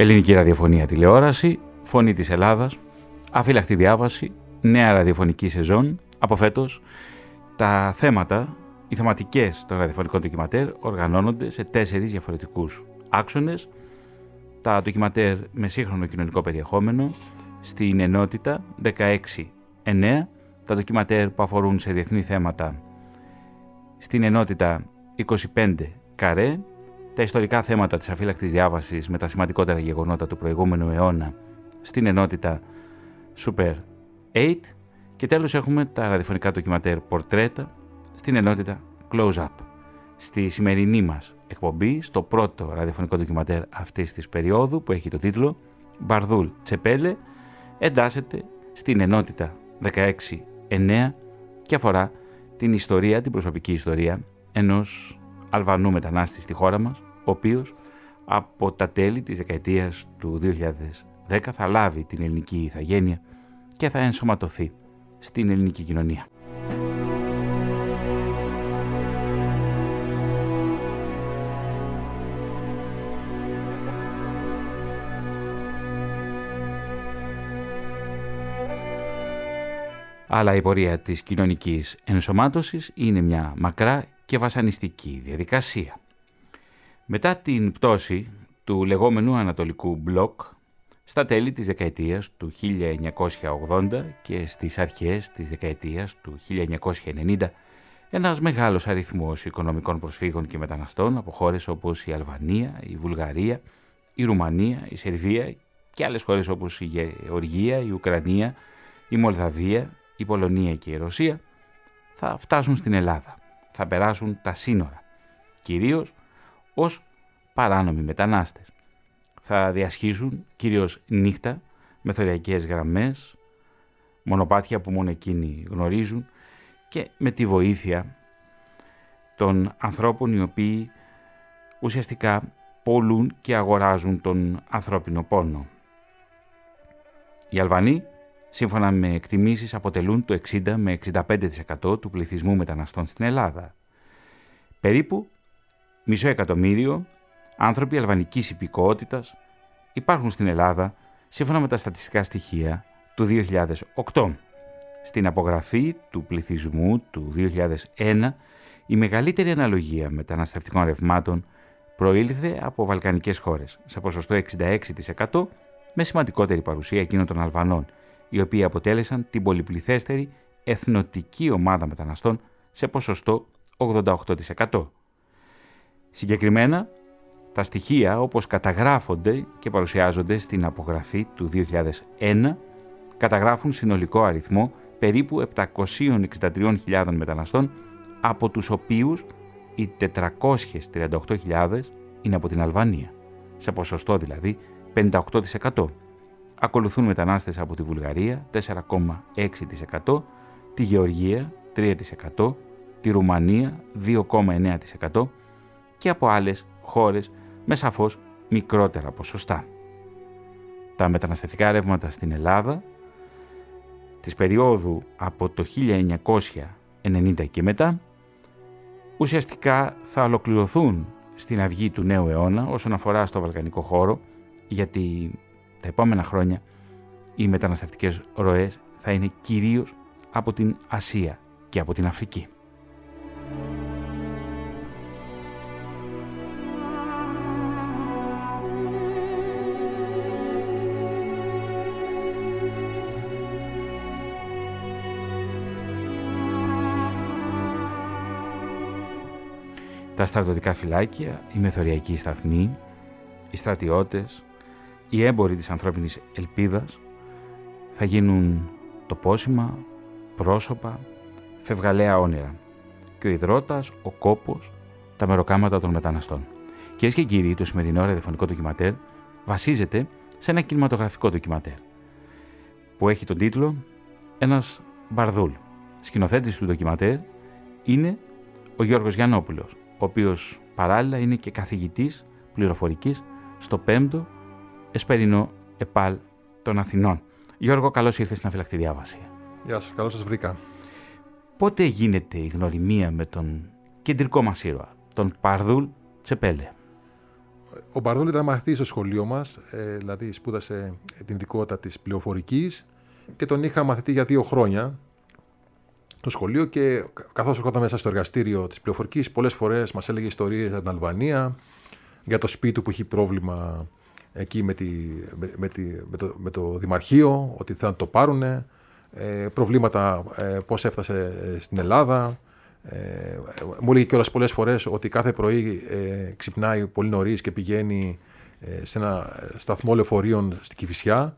Ελληνική ραδιοφωνία τηλεόραση, φωνή της Ελλάδας, αφύλακτη διάβαση, νέα ραδιοφωνική σεζόν. Από φέτος, τα θέματα, οι θεματικές των ραδιοφωνικών ντοκιματέρ οργανώνονται σε τέσσερις διαφορετικούς άξονες. Τα ντοκιματέρ με σύγχρονο κοινωνικό περιεχόμενο στην ενότητα 16-9, τα ντοκιματέρ που αφορούν σε διεθνή θέματα στην ενότητα 25 καρέ τα ιστορικά θέματα της αφύλακτης διάβασης με τα σημαντικότερα γεγονότα του προηγούμενου αιώνα στην ενότητα Super 8 και τέλος έχουμε τα ραδιοφωνικά ντοκιματέρ πορτρέτα στην ενότητα Close Up. Στη σημερινή μας εκπομπή, στο πρώτο ραδιοφωνικό ντοκιματέρ αυτής της περίοδου που έχει το τίτλο Μπαρδούλ Τσεπέλε εντάσσεται στην ενότητα 16-9 και αφορά την ιστορία, την προσωπική ιστορία ενός Αλβανού μετανάστη στη χώρα μας ο οποίος από τα τέλη της δεκαετίας του 2010 θα λάβει την ελληνική ηθαγένεια και θα ενσωματωθεί στην ελληνική κοινωνία. Αλλά η πορεία της κοινωνικής ενσωμάτωσης είναι μια μακρά και βασανιστική διαδικασία. Μετά την πτώση του λεγόμενου Ανατολικού Μπλοκ στα τέλη της δεκαετίας του 1980 και στις αρχές της δεκαετίας του 1990 ένας μεγάλος αριθμός οικονομικών προσφύγων και μεταναστών από χώρες όπως η Αλβανία, η Βουλγαρία, η Ρουμανία, η Σερβία και άλλες χώρες όπως η Γεωργία, η Ουκρανία, η Μολδαβία, η Πολωνία και η Ρωσία θα φτάσουν στην Ελλάδα. Θα περάσουν τα σύνορα. Κυρίως ως παράνομοι μετανάστες. Θα διασχίζουν κυρίως νύχτα, με θωριακές γραμμές, μονοπάτια που μόνο εκείνοι γνωρίζουν και με τη βοήθεια των ανθρώπων οι οποίοι ουσιαστικά πολλούν και αγοράζουν τον ανθρώπινο πόνο. Οι Αλβανοί, σύμφωνα με εκτιμήσεις, αποτελούν το 60 με 65% του πληθυσμού μεταναστών στην Ελλάδα. Περίπου Μισό εκατομμύριο άνθρωποι αλβανικής υπηκότητας υπάρχουν στην Ελλάδα σύμφωνα με τα στατιστικά στοιχεία του 2008. Στην απογραφή του πληθυσμού του 2001 η μεγαλύτερη αναλογία μεταναστευτικών ρευμάτων προήλθε από βαλκανικές χώρες, σε ποσοστό 66% με σημαντικότερη παρουσία εκείνων των Αλβανών, οι οποίοι αποτέλεσαν την πολυπληθέστερη εθνοτική ομάδα μεταναστών σε ποσοστό 88%. Συγκεκριμένα, τα στοιχεία όπως καταγράφονται και παρουσιάζονται στην απογραφή του 2001 καταγράφουν συνολικό αριθμό περίπου 763.000 μεταναστών από τους οποίους οι 438.000 είναι από την Αλβανία, σε ποσοστό δηλαδή 58%. Ακολουθούν μετανάστες από τη Βουλγαρία 4,6%, τη Γεωργία 3%, τη Ρουμανία 2,9%, και από άλλες χώρες με σαφώς μικρότερα ποσοστά. Τα μεταναστευτικά ρεύματα στην Ελλάδα της περίοδου από το 1990 και μετά ουσιαστικά θα ολοκληρωθούν στην αυγή του νέου αιώνα όσον αφορά στο βαλκανικό χώρο γιατί τα επόμενα χρόνια οι μεταναστευτικές ροές θα είναι κυρίως από την Ασία και από την Αφρική. Τα στρατιωτικά φυλάκια, οι μεθοριακοί σταθμοί, οι στρατιώτες, οι έμποροι της ανθρώπινης ελπίδας θα γίνουν το πόσημα, πρόσωπα, φευγαλαία όνειρα και ο υδρότας, ο κόπος, τα μεροκάματα των μεταναστών. Κυρίες και κύριοι, το σημερινό ραδιοφωνικό ντοκιματέρ βασίζεται σε ένα κινηματογραφικό ντοκιματέρ που έχει τον τίτλο «Ένας Μπαρδούλ». Σκηνοθέτης του ντοκιματέρ είναι ο Γιώργος Γιαννόπουλος, ο οποίος παράλληλα είναι και καθηγητής πληροφορικής στο 5ο Εσπερινό ΕΠΑΛ των Αθηνών. Γιώργο, καλώς ήρθες στην αφιλακτή διάβαση. Γεια σας, καλώς σας βρήκα. Πότε γίνεται η γνωριμία με τον κεντρικό μας ήρωα, τον Παρδούλ Τσεπέλε; ο Μπαρδούλ ήταν μαθητής στο σχολείο μας, ε, δηλαδή σπούδασε την ειδικότητα της πληροφορικής και τον είχα μαθητή για δύο χρόνια στο σχολείο και καθώς ερχόταν μέσα στο εργαστήριο της πληροφορικής, πολλές φορές μας έλεγε ιστορίες για την Αλβανία, για το σπίτι του που έχει πρόβλημα εκεί με, τη, με, τη, με, το, με το Δημαρχείο, ότι θα το πάρουν, ε, προβλήματα ε, πώς έφτασε ε, στην Ελλάδα. Ε, μου έλεγε κιόλας πολλές φορές ότι κάθε πρωί ε, ξυπνάει πολύ νωρίς και πηγαίνει ε, σε ένα σταθμό λεωφορείων στην Κηφισιά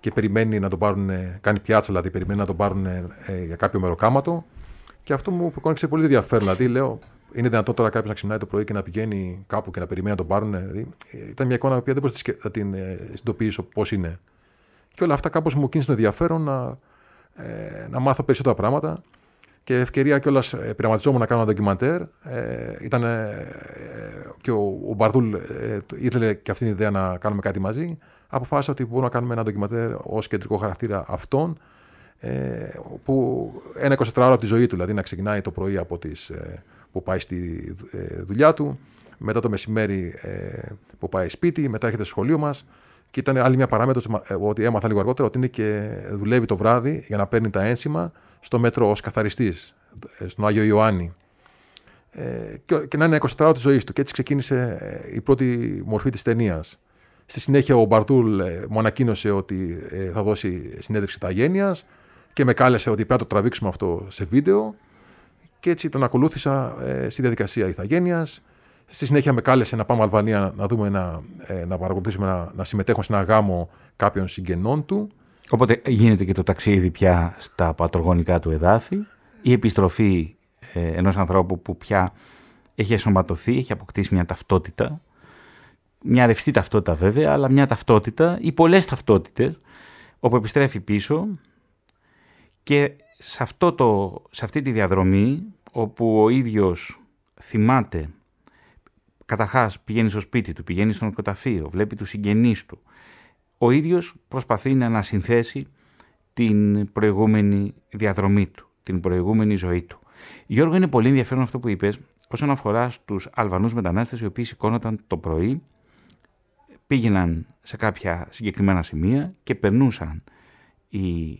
και περιμένει να τον πάρουν, κάνει πιάτσα δηλαδή, περιμένει να τον πάρουν για κάποιο μεροκάματο. Και αυτό μου προκόνηξε πολύ ενδιαφέρον. Δηλαδή, λέω, είναι δυνατόν τώρα κάποιος να ξυπνάει το πρωί και να πηγαίνει κάπου και να περιμένει να τον πάρουν. Δηλαδή, ήταν μια εικόνα που δεν μπορούσα να την ε, συνειδητοποιήσω πώς είναι. Και όλα αυτά κάπως μου κίνησε το ενδιαφέρον να, ε, να μάθω περισσότερα πράγματα. Και ευκαιρία κιόλας ε, πειραματιζόμουν να κάνω ένα ντοκιμαντέρ. Ε, ήταν ε, και ο, ο Μπαρδούλ ε, ήθελε και αυτή την ιδέα να κάνουμε κάτι μαζί. Αποφάσισα ότι μπορούμε να κάνουμε ένα ντοκιμαντέρ ως κεντρικό χαρακτήρα αυτών. Ε, που ένα 24 ώρα από τη ζωή του, δηλαδή να ξεκινάει το πρωί από τις ε, που πάει στη ε, δουλειά του, μετά το μεσημέρι ε, που πάει σπίτι, μετά έρχεται στο σχολείο μας. Και ήταν άλλη μια παράμετρος ε, ότι έμαθα λίγο αργότερα ότι είναι και δουλεύει το βράδυ για να παίρνει τα ένσημα στο μέτρο ως καθαριστής, στον Άγιο Ιωάννη. και, να είναι 24 ώρα της ζωής του. Και έτσι ξεκίνησε η πρώτη μορφή της ταινίας. Στη συνέχεια ο Μπαρτούλ μου ανακοίνωσε ότι θα δώσει συνέντευξη τα γένειας και με κάλεσε ότι πρέπει να το τραβήξουμε αυτό σε βίντεο. Και έτσι τον ακολούθησα ε, στη διαδικασία ηθαγένεια. Στη συνέχεια με κάλεσε να πάμε Αλβανία να, δούμε ένα, ε, να παρακολουθήσουμε, να, να συμμετέχουμε σε ένα γάμο κάποιων συγγενών του. Οπότε γίνεται και το ταξίδι πια στα πατρογονικά του εδάφη, η επιστροφή ε, ενός ανθρώπου που πια έχει εσωματωθεί, έχει αποκτήσει μια ταυτότητα, μια ρευστή ταυτότητα βέβαια, αλλά μια ταυτότητα ή πολλές ταυτότητες, όπου επιστρέφει πίσω και σε, αυτό το, σε αυτή τη διαδρομή όπου ο ίδιος θυμάται καταρχάς πηγαίνει στο σπίτι του, πηγαίνει στο νοικοταφείο, βλέπει τους συγγενείς του ο ίδιος προσπαθεί να ανασυνθέσει την προηγούμενη διαδρομή του, την προηγούμενη ζωή του. Γιώργο, είναι πολύ ενδιαφέρον αυτό που είπες όσον αφορά στους Αλβανούς μετανάστες οι οποίοι σηκώνονταν το πρωί, πήγαιναν σε κάποια συγκεκριμένα σημεία και περνούσαν οι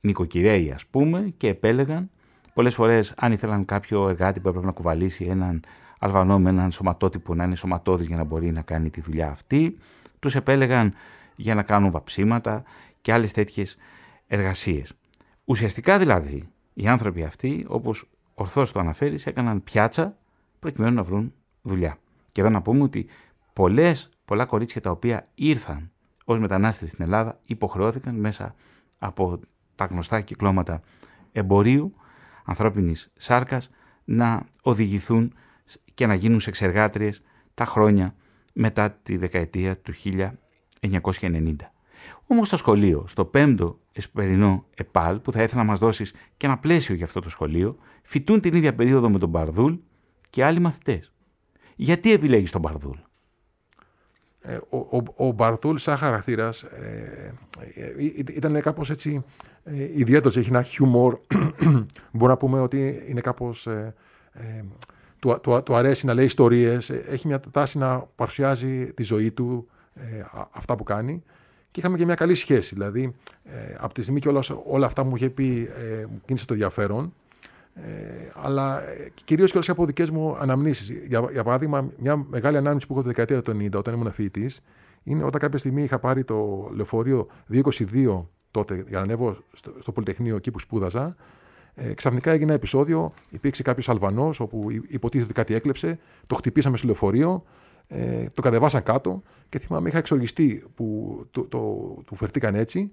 νοικοκυρέοι ας πούμε και επέλεγαν πολλές φορές αν ήθελαν κάποιο εργάτη που έπρεπε να κουβαλήσει έναν Αλβανό με έναν σωματότυπο να είναι σωματώδης για να μπορεί να κάνει τη δουλειά αυτή τους επέλεγαν για να κάνουν βαψίματα και άλλες τέτοιες εργασίες. Ουσιαστικά δηλαδή οι άνθρωποι αυτοί όπως ορθώς το αναφέρεις έκαναν πιάτσα προκειμένου να βρουν δουλειά. Και εδώ να πούμε ότι πολλές, πολλά κορίτσια τα οποία ήρθαν ως μετανάστες στην Ελλάδα υποχρεώθηκαν μέσα από τα γνωστά κυκλώματα εμπορίου ανθρώπινης σάρκας να οδηγηθούν και να γίνουν σεξεργάτριες τα χρόνια μετά τη δεκαετία του 1990. Όμως στο σχολείο, στο πέμπτο εσπερινό ΕΠΑΛ, που θα ήθελα να μας δώσεις και ένα πλαίσιο για αυτό το σχολείο, φοιτούν την ίδια περίοδο με τον Μπαρδούλ και άλλοι μαθητές. Γιατί επιλέγεις τον Μπαρδούλ; Ε, ο, ο, ο Μπαρδούλ σαν χαρακτήρας ε, ε, ήταν κάπως έτσι ε, ιδιαίτερος, έχει ένα χιούμορ. Μπορούμε να πούμε ότι είναι κάπως. Ε, ε, του, του, του, αρέσει να λέει ιστορίες, έχει μια τάση να παρουσιάζει τη ζωή του, ε, αυτά που κάνει. Και είχαμε και μια καλή σχέση. Δηλαδή, ε, από τη στιγμή και όλα, όλα αυτά μου είχε πει, ε, μου κίνησε το ενδιαφέρον. Ε, αλλά κυρίως και όλες από δικές μου αναμνήσεις. Για, για παράδειγμα, μια μεγάλη ανάμνηση που έχω τη δεκαετία του 90, όταν ήμουν φοιτητής, είναι όταν κάποια στιγμή είχα πάρει το λεωφορείο 222 τότε για να ανέβω στο, στο Πολυτεχνείο εκεί που σπούδαζα. Ε, ξαφνικά έγινε ένα επεισόδιο. Υπήρξε κάποιος Αλβανός όπου υποτίθεται ότι κάτι έκλεψε. Το χτυπήσαμε στο λεωφορείο. Ε, το κατεβάσαν κάτω και θυμάμαι είχα εξοργιστεί που το, το, το, φερτήκαν έτσι.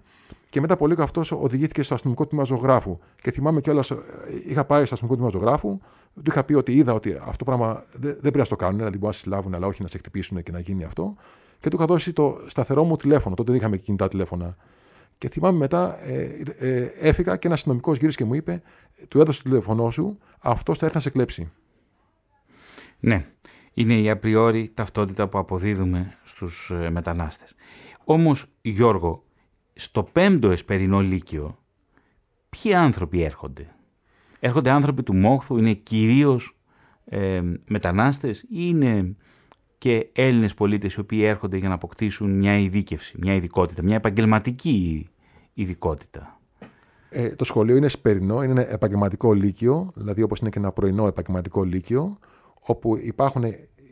Και μετά από λίγο αυτό οδηγήθηκε στο αστυνομικό τμήμα ζωγράφου. Και θυμάμαι κιόλας, ε, είχα πάει στο αστυνομικό τμήμα ζωγράφου, του είχα πει ότι είδα ότι αυτό το πράγμα δεν, δεν πρέπει να το κάνουν, δηλαδή μπορεί να συλλάβουν, αλλά όχι να σε χτυπήσουν και να γίνει αυτό. Και του είχα δώσει το σταθερό μου τηλέφωνο. Τότε δεν είχαμε κινητά τηλέφωνα. Και θυμάμαι μετά ε, ε, έφυγα και ένας αστυνομικός γύρισε και μου είπε: Του έδωσε το τηλέφωνό σου, αυτός θα έρθει να σε κλέψει. Ναι, είναι η απριόρι ταυτότητα που αποδίδουμε στους ε, μετανάστες. Όμως, Γιώργο, στο πέμπτο εσπερινό λύκειο, ποιοι άνθρωποι έρχονται; Έρχονται άνθρωποι του Μόχθου, είναι κυρίως ε, μετανάστες ή είναι και Έλληνες πολίτες οι οποίοι έρχονται για να αποκτήσουν μια ειδίκευση, μια ειδικότητα, μια επαγγελματική ειδικότητα; Ε, το σχολείο είναι σπερινό, είναι ένα επαγγελματικό λύκειο, δηλαδή όπως είναι και ένα πρωινό επαγγελματικό λύκειο, όπου υπάρχουν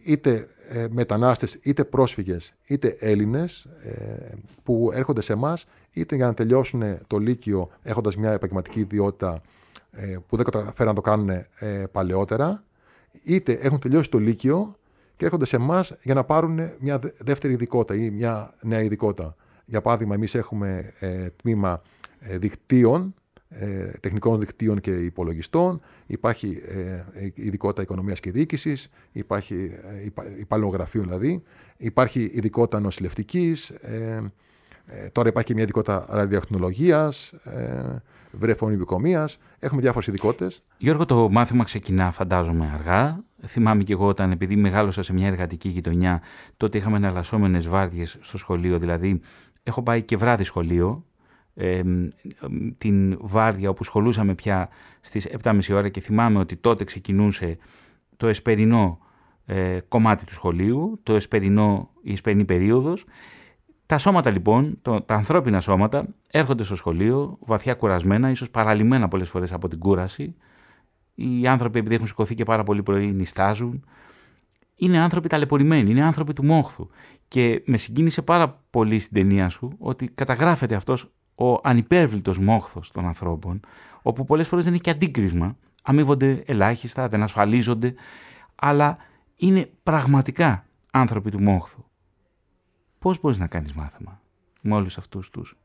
είτε ε, μετανάστες, είτε πρόσφυγες, είτε Έλληνες ε, που έρχονται σε εμάς είτε για να τελειώσουν το Λύκειο έχοντας μια επαγγελματική ιδιότητα ε, που δεν καταφέραν να το κάνουν ε, παλαιότερα, είτε έχουν τελειώσει το Λύκειο και έρχονται σε εμάς για να πάρουν μια δεύτερη ειδικότητα ή μια νέα ειδικότητα. Για παράδειγμα, εμείς έχουμε ε, τμήμα δικτύων ε, τεχνικών δικτύων και υπολογιστών, υπάρχει ε, ειδικότητα οικονομίας και διοίκησης, υπάρχει ε, υπαλληλογραφείο δηλαδή, υπάρχει ειδικότητα νοσηλευτικής, ε, ε, τώρα υπάρχει και μια ειδικότητα ραδιοτεχνολογίας, ε, βρεφονιβικομίας, έχουμε διάφορες ειδικότητες. Γιώργο, το μάθημα ξεκινά φαντάζομαι αργά. Θυμάμαι και εγώ όταν επειδή μεγάλωσα σε μια εργατική γειτονιά, τότε είχαμε εναλλασσόμενες βάρδιες στο σχολείο, δηλαδή έχω πάει και βράδυ σχολείο, την βάρδια όπου σχολούσαμε πια στις 7.30 ώρα και θυμάμαι ότι τότε ξεκινούσε το εσπερινό ε, κομμάτι του σχολείου, το εσπερινό, η εσπερινή περίοδος. Τα σώματα λοιπόν, το, τα ανθρώπινα σώματα έρχονται στο σχολείο βαθιά κουρασμένα, ίσως παραλυμμένα πολλές φορές από την κούραση. Οι άνθρωποι επειδή έχουν σηκωθεί και πάρα πολύ πρωί νιστάζουν. Είναι άνθρωποι ταλαιπωρημένοι, είναι άνθρωποι του μόχθου. Και με συγκίνησε πάρα πολύ στην ταινία σου ότι καταγράφεται αυτός ο ανυπέρβλητος μόχθος των ανθρώπων, όπου πολλές φορές δεν είναι και αντίκρισμα, αμείβονται ελάχιστα, δεν ασφαλίζονται, αλλά είναι πραγματικά άνθρωποι του μόχθου. Πώς μπορείς να κάνεις μάθημα με όλους αυτούς τους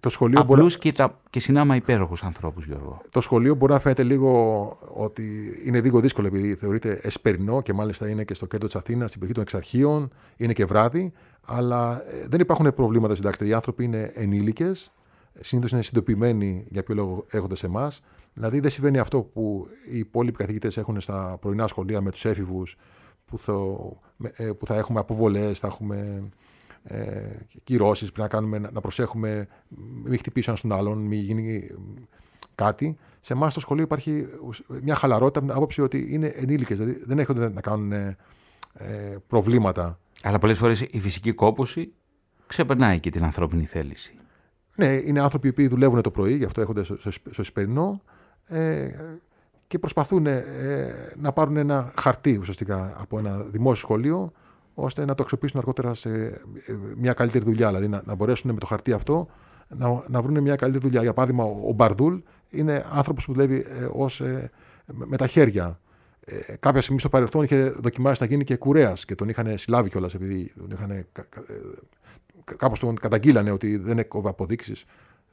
το σχολείο Απλούς μπορεί... και, τα... και συνάμα υπέροχους ανθρώπους, Γιώργο. Το σχολείο μπορεί να φαίνεται λίγο ότι είναι λίγο δύσκολο επειδή θεωρείται εσπερινό και μάλιστα είναι και στο κέντρο της Αθήνας, στην περιοχή των εξαρχείων, είναι και βράδυ, αλλά ε, δεν υπάρχουν προβλήματα συντάκτη. Οι άνθρωποι είναι ενήλικες, συνήθως είναι συνειδητοποιημένοι για ποιο λόγο έρχονται σε εμάς. Δηλαδή δεν συμβαίνει αυτό που οι υπόλοιποι καθηγητές έχουν στα πρωινά σχολεία με τους έφηβους, που, θα, ε, που θα έχουμε αποβολές, θα έχουμε ε, κυρώσεις, πρέπει να, κάνουμε, να προσέχουμε, μην χτυπήσει ένα τον άλλον, μην γίνει κάτι. Σε εμάς στο σχολείο υπάρχει μια χαλαρότητα με την άποψη ότι είναι ενήλικες, δηλαδή δεν έχονται να κάνουν ε, προβλήματα. Αλλά πολλές φορές η φυσική κόπωση ξεπερνάει και την ανθρώπινη θέληση. Ναι, είναι άνθρωποι που δουλεύουν το πρωί, γι' αυτό έρχονται στο, στο, στο ε, και προσπαθούν ε, να πάρουν ένα χαρτί ουσιαστικά από ένα δημόσιο σχολείο ώστε να το αξιοποιήσουν αργότερα σε ε, μια καλύτερη δουλειά. Δηλαδή να, να μπορέσουν με το χαρτί αυτό να, να βρουν μια καλύτερη δουλειά. Για παράδειγμα, ο, Μπαρδούλ είναι άνθρωπος που δουλεύει ε, ως, ε, με τα χέρια. Ε, κάποια στιγμή στο παρελθόν είχε δοκιμάσει να γίνει και κουρέας και τον είχαν συλλάβει κιόλας επειδή τον είχαν. Ε, κάπως τον καταγγείλανε ότι δεν έκοβε αποδείξεις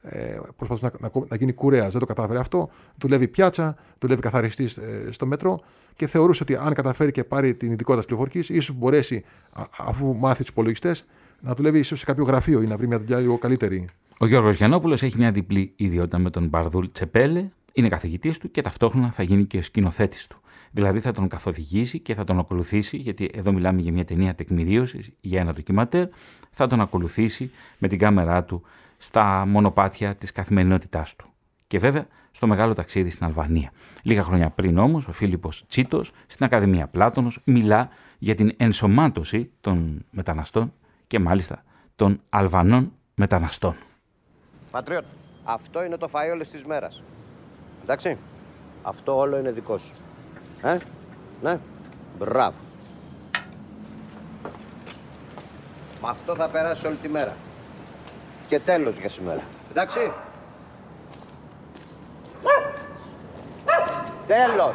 ε, προσπαθούσε να, να, να, γίνει κουρέας. Δεν το κατάφερε αυτό. Δουλεύει πιάτσα, δουλεύει καθαριστής ε, στο μέτρο και θεωρούσε ότι αν καταφέρει και πάρει την ειδικότητα της πληροφορικής, ίσως μπορέσει, α, αφού μάθει τους υπολογιστές, να δουλεύει ίσως σε κάποιο γραφείο ή να βρει μια δουλειά λίγο καλύτερη. Ο Γιώργος Γιαννόπουλος έχει μια διπλή ιδιότητα με τον Μπαρδούλ Τσεπέλε. Είναι καθηγητής του και ταυτόχρονα θα γίνει και σκηνοθέτης του. Δηλαδή θα τον καθοδηγήσει και θα τον ακολουθήσει, γιατί εδώ μιλάμε για μια ταινία τεκμηρίωσης, για ένα ντοκιματέρ, θα τον ακολουθήσει με την κάμερά του στα μονοπάτια της καθημερινότητάς του. Και βέβαια στο μεγάλο ταξίδι στην Αλβανία. Λίγα χρόνια πριν όμως ο Φίλιππος Τσίτος στην Ακαδημία Πλάτωνος μιλά για την ενσωμάτωση των μεταναστών και μάλιστα των Αλβανών μεταναστών. Πατριώτα, αυτό είναι το φαΐ όλες τις μέρας. Εντάξει, αυτό όλο είναι δικό σου. Ε, ναι, μπράβο. Με αυτό θα περάσει όλη τη μέρα. Και τέλος για σήμερα. Εντάξει. Τέλος.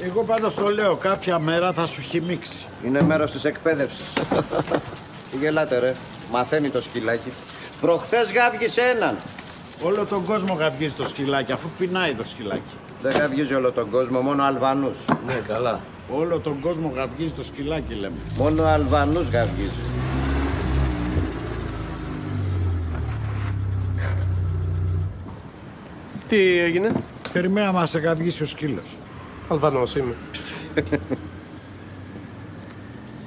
Εγώ πάντως το λέω, κάποια μέρα θα σου χυμίξει. Είναι μέρος της εκπαίδευσης. Τι γελάτε ρε, μαθαίνει το σκυλάκι. Προχθές γάβγισε έναν. Όλο τον κόσμο γαυγίζει το σκυλάκι, αφού πεινάει το σκυλάκι. Δεν γαυγίζει όλο τον κόσμο, μόνο Αλβανούς. Ναι, καλά. Όλο τον κόσμο γαυγίζει το σκυλάκι, λέμε. Μόνο Αλβανούς γαυγίζει. Τι έγινε; Περιμένα μας σε γαυγίσει ο σκύλος. Αλβανός είμαι.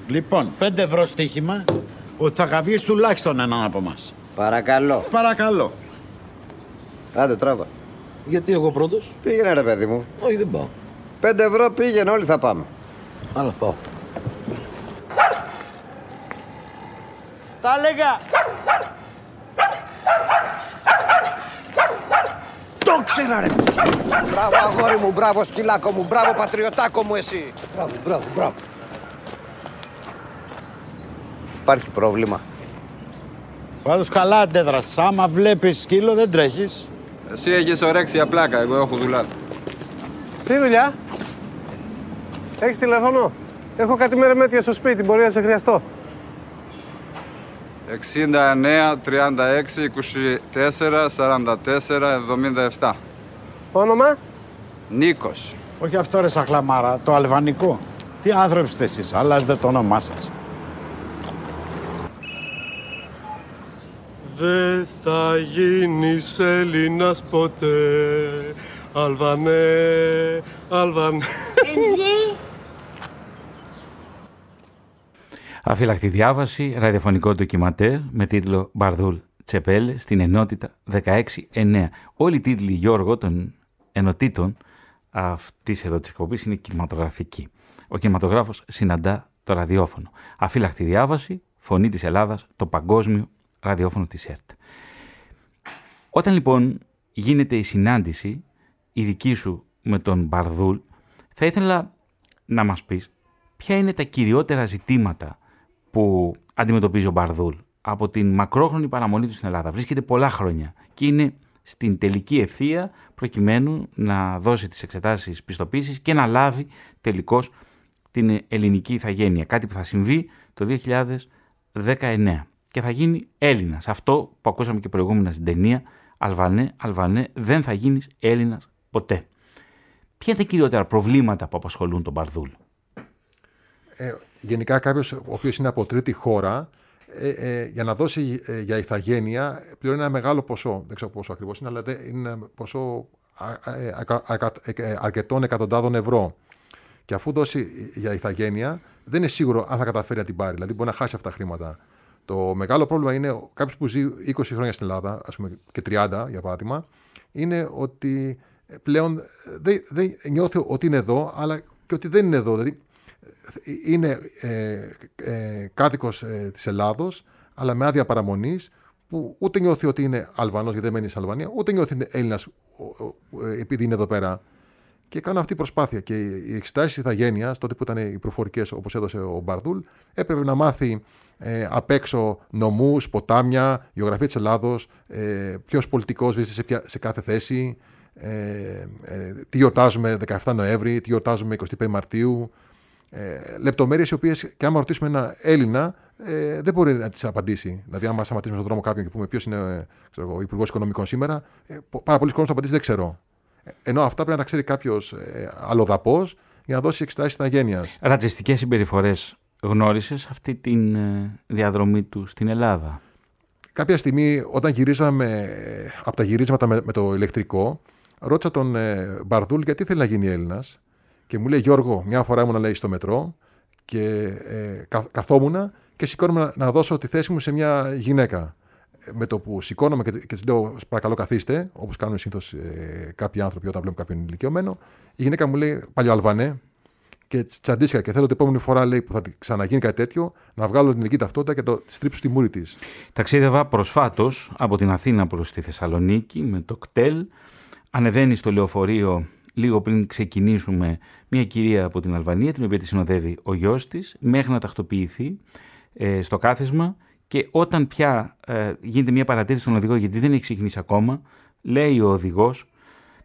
λοιπόν, πέντε ευρώ στοίχημα ότι θα γαυγίσει τουλάχιστον έναν από μας. Παρακαλώ. Παρακαλώ. Άντε τράβα. Γιατί εγώ πρώτος; Πήγαινε ρε παιδί μου. Όχι δεν πάω. Πέντε ευρώ πήγαινε, όλοι θα πάμε. Άλλο πάω. Στα λέγα. Το ξέρα ρε πούς. Μπράβο αγόρι μου, μπράβο σκυλάκο μου, μπράβο πατριωτάκο μου εσύ. Μπράβο, μπράβο, μπράβο. Υπάρχει πρόβλημα. Πάντως καλά αντέδρασες. Άμα βλέπεις σκύλο δεν τρέχεις. Εσύ έχεις ορέξια πλάκα, εγώ έχω δουλειά. Τι δουλειά; Έχεις τηλέφωνο; Έχω κάτι μερεμέτια στο σπίτι, μπορεί να σε χρειαστώ. 69, 36, 24, 44, 77. Όνομα; Νίκος. Όχι αυτό ρε σαχλαμάρα, το αλβανικό. Τι άνθρωποι είστε εσείς, αλλάζετε το όνομά σας. Δεν θα γίνεις Έλληνας ποτέ Αλβανέ, Αλβανέ Αφύλακτη διάβαση, ραδιοφωνικό ντοκιματέρ με τίτλο Μπαρδούλ Τσεπέλε στην ενότητα 16-9. Όλοι οι τίτλοι, Γιώργο, των ενωτήτων αυτής εδώ της εκπομπής είναι κινηματογραφική. Ο κινηματογράφος συναντά το ραδιόφωνο. Αφύλακτη διάβαση, φωνή της Ελλάδας, το παγκόσμιο ραδιόφωνο της ΕΡΤ. Όταν λοιπόν γίνεται η συνάντηση, η δική σου με τον Μπαρδούλ, θα ήθελα να μας πεις ποια είναι τα κυριότερα ζητήματα που αντιμετωπίζει ο Μπαρδούλ από την μακρόχρονη παραμονή του στην Ελλάδα. Βρίσκεται πολλά χρόνια και είναι στην τελική ευθεία προκειμένου να δώσει τις εξετάσεις πιστοποίησης και να λάβει τελικώς την ελληνική ηθαγένεια. Κάτι που θα συμβεί το 2019 και θα γίνει Έλληνας. Αυτό που ακούσαμε και προηγούμενα στην ταινία Αλβανέ, Αλβανέ, δεν θα γίνεις Έλληνας ποτέ. Ποια είναι τα κυριότερα προβλήματα που απασχολούν τον Μπαρδούλ; Ε, γενικά κάποιος ο οποίος είναι από τρίτη χώρα, ε, ε, για να δώσει ε, για ηθαγένεια πληρώνει ένα μεγάλο ποσό. Δεν ξέρω πόσο ακριβώς είναι, αλλά δεν- είναι ένα ποσό α- ε, ακα- ακα- ε, αρκετών εκατοντάδων ευρώ. Και αφού δώσει για ηθαγένεια, δεν είναι σίγουρο αν θα καταφέρει να την πάρει. Δηλαδή μπορεί να χάσει αυτά τα χρήματα. Το μεγάλο πρόβλημα είναι κάποιος που ζει 20 χρόνια στην Ελλάδα, ας πούμε και 30 για παράδειγμα, είναι ότι πλέον δεν, δεν νιώθει ότι είναι εδώ, αλλά και ότι δεν είναι εδώ. Δηλαδή είναι ε, ε, κάτοικος ε, της Ελλάδος, αλλά με άδεια παραμονής, που ούτε νιώθει ότι είναι Αλβανός γιατί δεν μένει στην Αλβανία, ούτε νιώθει ότι είναι Έλληνας ο- ο- ε, επειδή είναι εδώ πέρα. Και κάνω αυτή η προσπάθεια. Και οι εξετάσεις ηθαγένειας, τότε που ήταν οι προφορικές όπως έδωσε ο Μπαρδούλ, έπρεπε να μάθει ε, απ' έξω νομούς, ποτάμια, γεωγραφία της Ελλάδος, ε, ποιος πολιτικός βρίσκεται σε, ποια- σε κάθε θέση, ε, ε, τι γιορτάζουμε 17 Νοέμβρη, τι γιορτάζουμε 25 Μαρτίου. Ε, Λεπτομέρειες οι οποίες και άμα ρωτήσουμε ένα Έλληνα, ε, δεν μπορεί να τις απαντήσει. Δηλαδή, άμα σταματήσουμε στον δρόμο κάποιον και πούμε ποιος είναι ε, ξέρω εγώ, ο Υπουργός Οικονομικών σήμερα, ε, πο- πάρα πολλοί κόσμοι θα απαντήσει δεν ξέρω. Ε, Ενώ αυτά πρέπει να τα ξέρει κάποιος ε, αλλοδαπός για να δώσει εξετάσεις ηθαγένεια. Ρατσιστικές συμπεριφορές γνώρισες αυτή τη διαδρομή του στην Ελλάδα; Κάποια στιγμή, όταν γυρίζαμε ε, από τα γυρίσματα με, με το ηλεκτρικό, ρώτησα τον ε, Μπαρδούλ γιατί θέλει να γίνει Έλληνας; Και μου λέει Γιώργο, μια φορά ήμουν λέει στο μετρό και ε, κα, καθόμουν και σηκώνομαι να, να δώσω τη θέση μου σε μια γυναίκα. Ε, Με το που σηκώνομαι και, και της λέω, παρακαλώ καθίστε, όπως κάνουν συνήθως ε, κάποιοι άνθρωποι όταν βλέπουν κάποιον ηλικιωμένο, η γυναίκα μου λέει Παλιοαλβανέ, και τσαντίστηκα και θέλω την επόμενη φορά λέει, που θα ξαναγίνει κάτι τέτοιο να βγάλω την ελληνική ταυτότητα και το τη στρίψω στη μούρη της. Ταξίδευα προσφάτως από την Αθήνα προς τη Θεσσαλονίκη με το κτέλ. Ανεβαίνει στο λεωφορείο λίγο πριν ξεκινήσουμε μια κυρία από την Αλβανία, την οποία τη συνοδεύει ο γιος της, μέχρι να τακτοποιηθεί ε, στο κάθισμα και όταν πια ε, γίνεται μια παρατήρηση στον οδηγό, γιατί δεν έχει ξεκινήσει ακόμα, λέει ο οδηγός,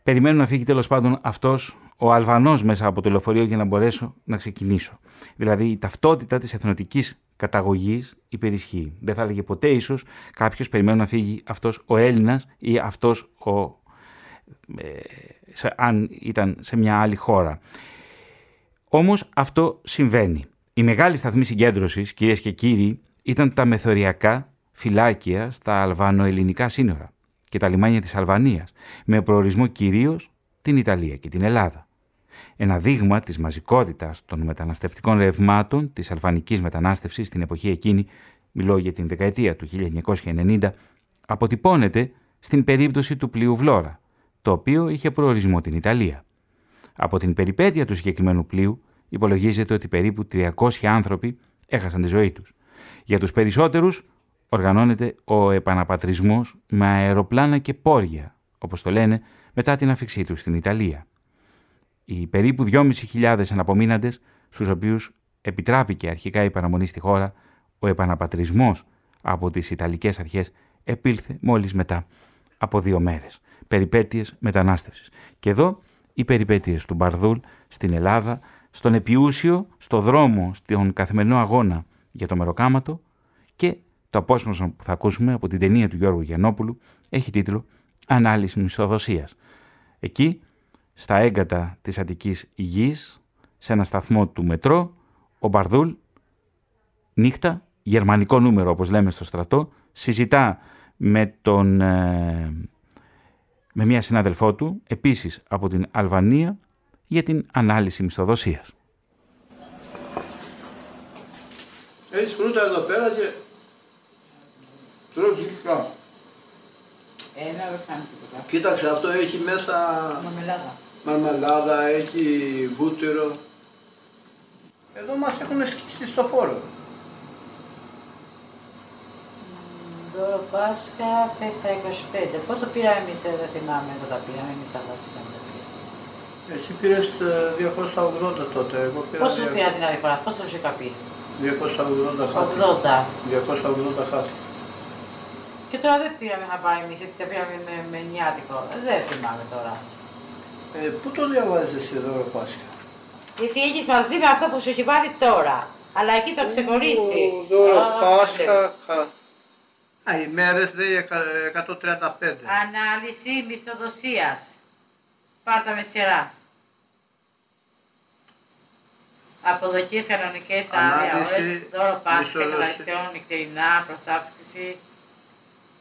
περιμένω να φύγει τέλος πάντων αυτός ο Αλβανός μέσα από το λεωφορείο για να μπορέσω να ξεκινήσω. Δηλαδή η ταυτότητα της εθνοτικής καταγωγής υπερισχύει. Δεν θα έλεγε ποτέ ίσως κάποιος περιμένει να φύγει αυτός ο Έλληνας ή αυτός ο, ε, σε- αν ήταν σε μια άλλη χώρα. Όμως αυτό συμβαίνει. Η μεγάλη σταθμή συγκέντρωσης, κυρίες και κύριοι, ήταν τα μεθοριακά φυλάκια στα αλβανοελληνικά σύνορα και τα λιμάνια της Αλβανίας, με προορισμό κυρίως την Ιταλία και την Ελλάδα. Ένα δείγμα της μαζικότητας των μεταναστευτικών ρευμάτων της αλβανικής μετανάστευσης στην εποχή εκείνη, μιλώ για την δεκαετία του 1990, αποτυπώνεται στην περίπτωση του πλοίου Βλόρα, το οποίο είχε προορισμό την Ιταλία. Από την περιπέτεια του συγκεκριμένου πλοίου υπολογίζεται ότι περίπου 300 άνθρωποι έχασαν τη ζωή τους. Για τους περισσότερους οργανώνεται ο επαναπατρισμός με αεροπλάνα και πόρια, όπως το λένε, μετά την αφήξή τους στην Ιταλία. Οι περίπου 2.500 αναπομείναντες, στους οποίους επιτράπηκε αρχικά η παραμονή στη χώρα, ο επαναπατρισμός από τις Ιταλικές αρχές επήλθε μόλις μετά από δύο μέρες. Περιπέτειες μετανάστευσης. Και εδώ οι περιπέτειες του Μπαρδούλ στην Ελλάδα, στον Επιούσιο, στο δρόμο, στον καθημερινό αγώνα για το μεροκάματο και το απόσπασμα που θα ακούσουμε από την ταινία του Γιώργου Γιαννόπουλου έχει τίτλο «Ανάλυση μισθοδοσίας». Εκεί, στα έγκατα της Αττικής Γης, σε ένα σταθμό του μετρό, ο Μπαρδούλ, νύχτα, γερμανικό νούμερο όπως λέμε στο στρατό, συζητά με, τον, ε, με μια συνάδελφό του, επίσης από την Αλβανία, για την ανάλυση μισθοδοσίας. Έχεις φρούτα εδώ πέρα και τρώω ψυχικά. Ένα δεν κάνει τίποτα. Κοίταξε, αυτό έχει μέσα Μαρμελάδα. μαρμελάδα, έχει βούτυρο. Εδώ μας έχουν σκίσει στο φόρο. Δώρο Πάσχα 4,25. Πόσο πήραμε εμείς, ε, δεν θυμάμαι, εδώ τα πήραμε εμείς αλλά σήμερα τα πήραμε. Εσύ πήρες ε, 280 τότε, εγώ πήρα Πόσο σου δια- πήρα την άλλη φορά, πόσο σου είχα πει. 280 χάτι. 80. 280 χάτι. Και τώρα δεν πήραμε να πάρει εμείς, γιατί τα πήραμε με, με νιάτικο. Δεν θυμάμαι τώρα. Ε, πού το διαβάζεις εσύ δώρο Πάσχα; Γιατί έχεις μαζί με αυτό που σου έχει βάλει τώρα. Αλλά εκεί το ξεχωρίσει. Ου, Δώρο Α, Πάσχα. Δεν. χα- Α, οι μέρες λέει εκα- 135. Ανάλυση μισθοδοσίας. Πάρτα με σειρά. Αποδοχές κανονικές άδεια Ανάλυση ώρες, δώρο Πάσχα, μισθοδοσία. καταλυστών, νυχτερινά, προσάυξηση.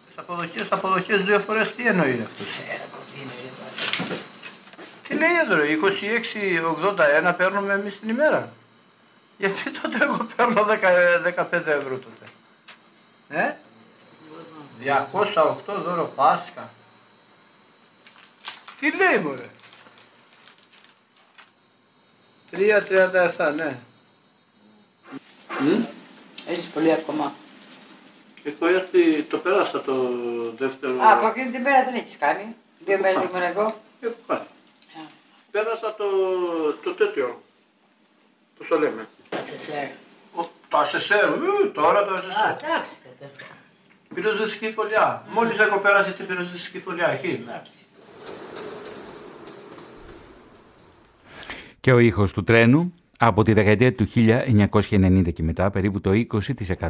Τις αποδοχές, αποδοχές δύο φορές τι εννοεί αυτό; Ξέρω το τι είναι. ρε, τώρα. Τι λέει εδώ ρε, 26,81 παίρνουμε εμείς την ημέρα; Γιατί τότε εγώ παίρνω 10, 15 ευρώ τότε. Ε; 208 δώρο Πάσχα. Τι λέει μωρέ; 3,37 ναι. Μμ. Έχεις πολύ ακόμα. Έχω έρθει, το πέρασα το δεύτερο. Α, από εκείνη την μέρα δεν έχεις κάνει. Δύο μέρες ήμουν εγώ. Έχω κάνει. Πέρασα το, το τέτοιο. Πώς το λέμε; Ασεσέρ. Ο- Το ασεσέρ, ε, τώρα το Α, ασεσέρ. εντάξει τότε. Πυροσβεστική φωλιά. Μόλις έχω πέρασει την πυροσβεστική φωλιά εκεί. Εντάξει. Και ο ήχος του τρένου από τη δεκαετία του 1990 και μετά, περίπου το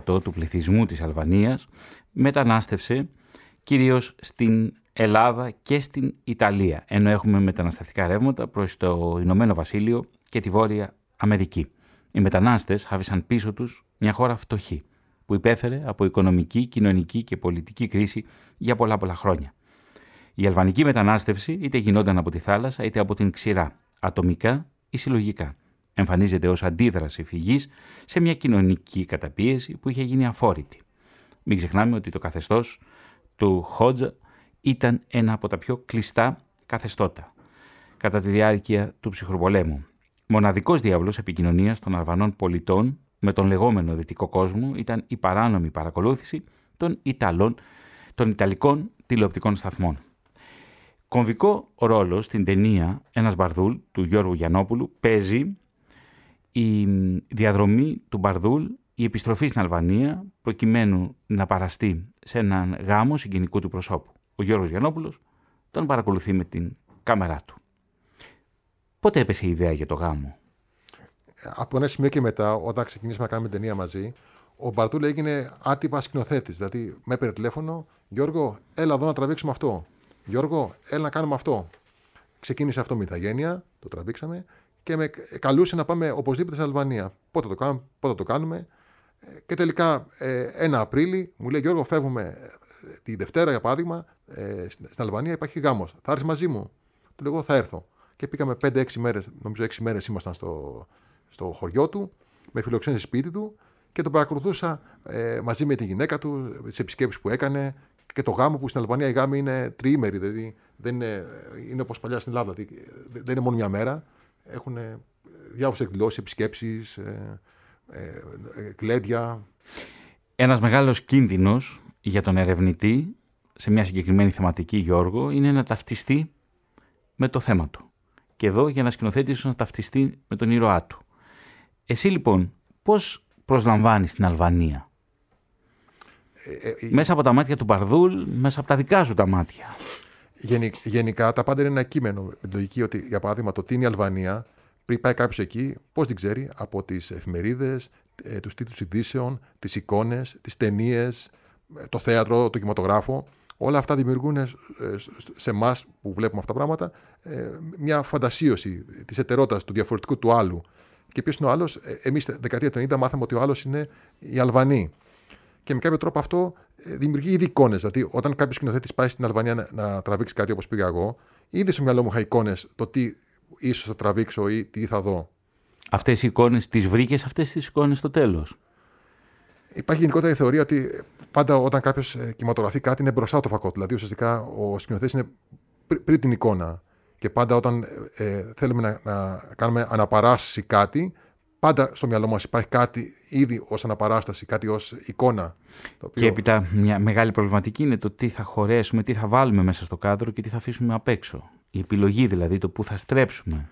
20% του πληθυσμού της Αλβανίας μετανάστευσε κυρίως στην Ελλάδα και στην Ιταλία, ενώ έχουμε μεταναστευτικά ρεύματα προς το Ηνωμένο Βασίλειο και τη Βόρεια Αμερική. Οι μετανάστες άφησαν πίσω τους μια χώρα φτωχή, που υπέφερε από οικονομική, κοινωνική και πολιτική κρίση για πολλά πολλά χρόνια. Η αλβανική μετανάστευση είτε γινόταν από τη θάλασσα είτε από την ξηρά, ατομικά ή συλλογικά. Εμφανίζεται ως αντίδραση φυγής σε μια κοινωνική καταπίεση που είχε γίνει αφόρητη. Μην ξεχνάμε ότι το καθεστώς του Χότζα ήταν ένα από τα πιο κλειστά καθεστώτα κατά τη διάρκεια του ψυχροπολέμου. Μοναδικός διάβλος επικοινωνίας των Αλβανών πολιτών με τον λεγόμενο δυτικό κόσμο ήταν η παράνομη παρακολούθηση των, Ιταλών, των Ιταλικών τηλεοπτικών σταθμών. Κομβικό ρόλο στην ταινία «Ένας Μπαρδούλ» του Γιώργου Γιαννόπουλου παίζει η διαδρομή του Μπαρδούλ, η επιστροφή στην Αλβανία προκειμένου να παραστεί σε έναν γάμο συγγενικού του προσώπου. Ο Γιώργος Γιαννόπουλος τον παρακολουθεί με την κάμερά του. Πότε έπεσε η ιδέα για το γάμο; Από ένα σημείο και μετά, όταν ξεκινήσαμε να κάνουμε ταινία μαζί, ο Μπαρτούλα έγινε άτυπα σκηνοθέτης. Δηλαδή, με έπαιρνε τηλέφωνο, Γιώργο, έλα εδώ να τραβήξουμε αυτό. Γιώργο, έλα να κάνουμε αυτό. Ξεκίνησε αυτό με ηθαγένεια, το τραβήξαμε και με καλούσε να πάμε οπωσδήποτε στην Αλβανία. Πότε το κάνουμε, πότε το κάνουμε. Ε, Και τελικά, ε, ένα Απρίλη, μου λέει Γιώργο, φεύγουμε ε, τη Δευτέρα για παράδειγμα, ε, στην στην Αλβανία υπάρχει γάμος. Θα έρθεις μαζί μου. Του λέω, εγώ θα έρθω. Και πήγαμε 5-6 μέρες, νομίζω 6 μέρες ήμασταν στο, στο χωριό του, με φιλοξένησε σπίτι του και τον παρακολουθούσα ε, μαζί με τη γυναίκα του, τις επισκέψεις που έκανε και το γάμο που στην Αλβανία η γάμοι είναι τριήμερη. Δηλαδή δεν είναι, είναι όπως παλιά στην Ελλάδα. Δηλαδή, δεν είναι μόνο μια μέρα. Έχουν διάφορες εκδηλώσεις, επισκέψεις, ε, ε, κλέντια. Ένας μεγάλος κίνδυνος για τον ερευνητή σε μια συγκεκριμένη θεματική, Γιώργο, είναι να ταυτιστεί με το θέμα του. Και εδώ για να σκηνοθέτη να ταυτιστεί με τον ήρωά του. Εσύ λοιπόν, πώς προσλαμβάνεις την Αλβανία; Ε, ε, μέσα από τα μάτια του Παρδούλ, μέσα από τα δικά σου τα μάτια. γενικά τα πάντα είναι ένα κείμενο. Με την λογική ότι, για παράδειγμα, το τι είναι η Αλβανία, πριν πάει κάποιος εκεί, πώς την ξέρει, από τις εφημερίδες, ε, τους τίτλους ειδήσεων, τις εικόνες, τις ταινίες, ε, το θέατρο, το κινηματογράφο. Όλα αυτά δημιουργούν ε, σε εμάς που βλέπουμε αυτά τα πράγματα ε, μια φαντασίωση της ετερότητας του διαφορετικού του άλλου. Και ποιος είναι ο άλλος, εμείς δεκαετία του 90 μάθαμε ότι ο άλλος είναι οι Αλβανοί. Και με κάποιο τρόπο αυτό δημιουργεί ήδη εικόνες. Δηλαδή, όταν κάποιος σκηνοθέτης πάει στην Αλβανία να, να τραβήξει κάτι όπως πήγα εγώ, ήδη στο μυαλό μου είχα εικόνες το τι ίσως θα τραβήξω ή τι θα δω. Αυτές οι εικόνες, τις βρήκες αυτές τις εικόνες στο τέλος; Υπάρχει γενικότερα η θεωρία ότι πάντα όταν κάποιος κινηματογραφεί κάτι είναι μπροστά το φακό. Δηλαδή ουσιαστικά ο σκηνοθέτης είναι πριν την εικόνα. Και πάντα όταν ε, θέλουμε να, να κάνουμε αναπαράσταση κάτι, πάντα στο μυαλό μας υπάρχει κάτι ήδη ως αναπαράσταση, κάτι ως εικόνα. Το οποίο... Και έπειτα μια μεγάλη προβληματική είναι το τι θα χωρέσουμε, τι θα βάλουμε μέσα στο κάδρο και τι θα αφήσουμε απ' έξω. Η επιλογή δηλαδή, το που θα στρέψουμε.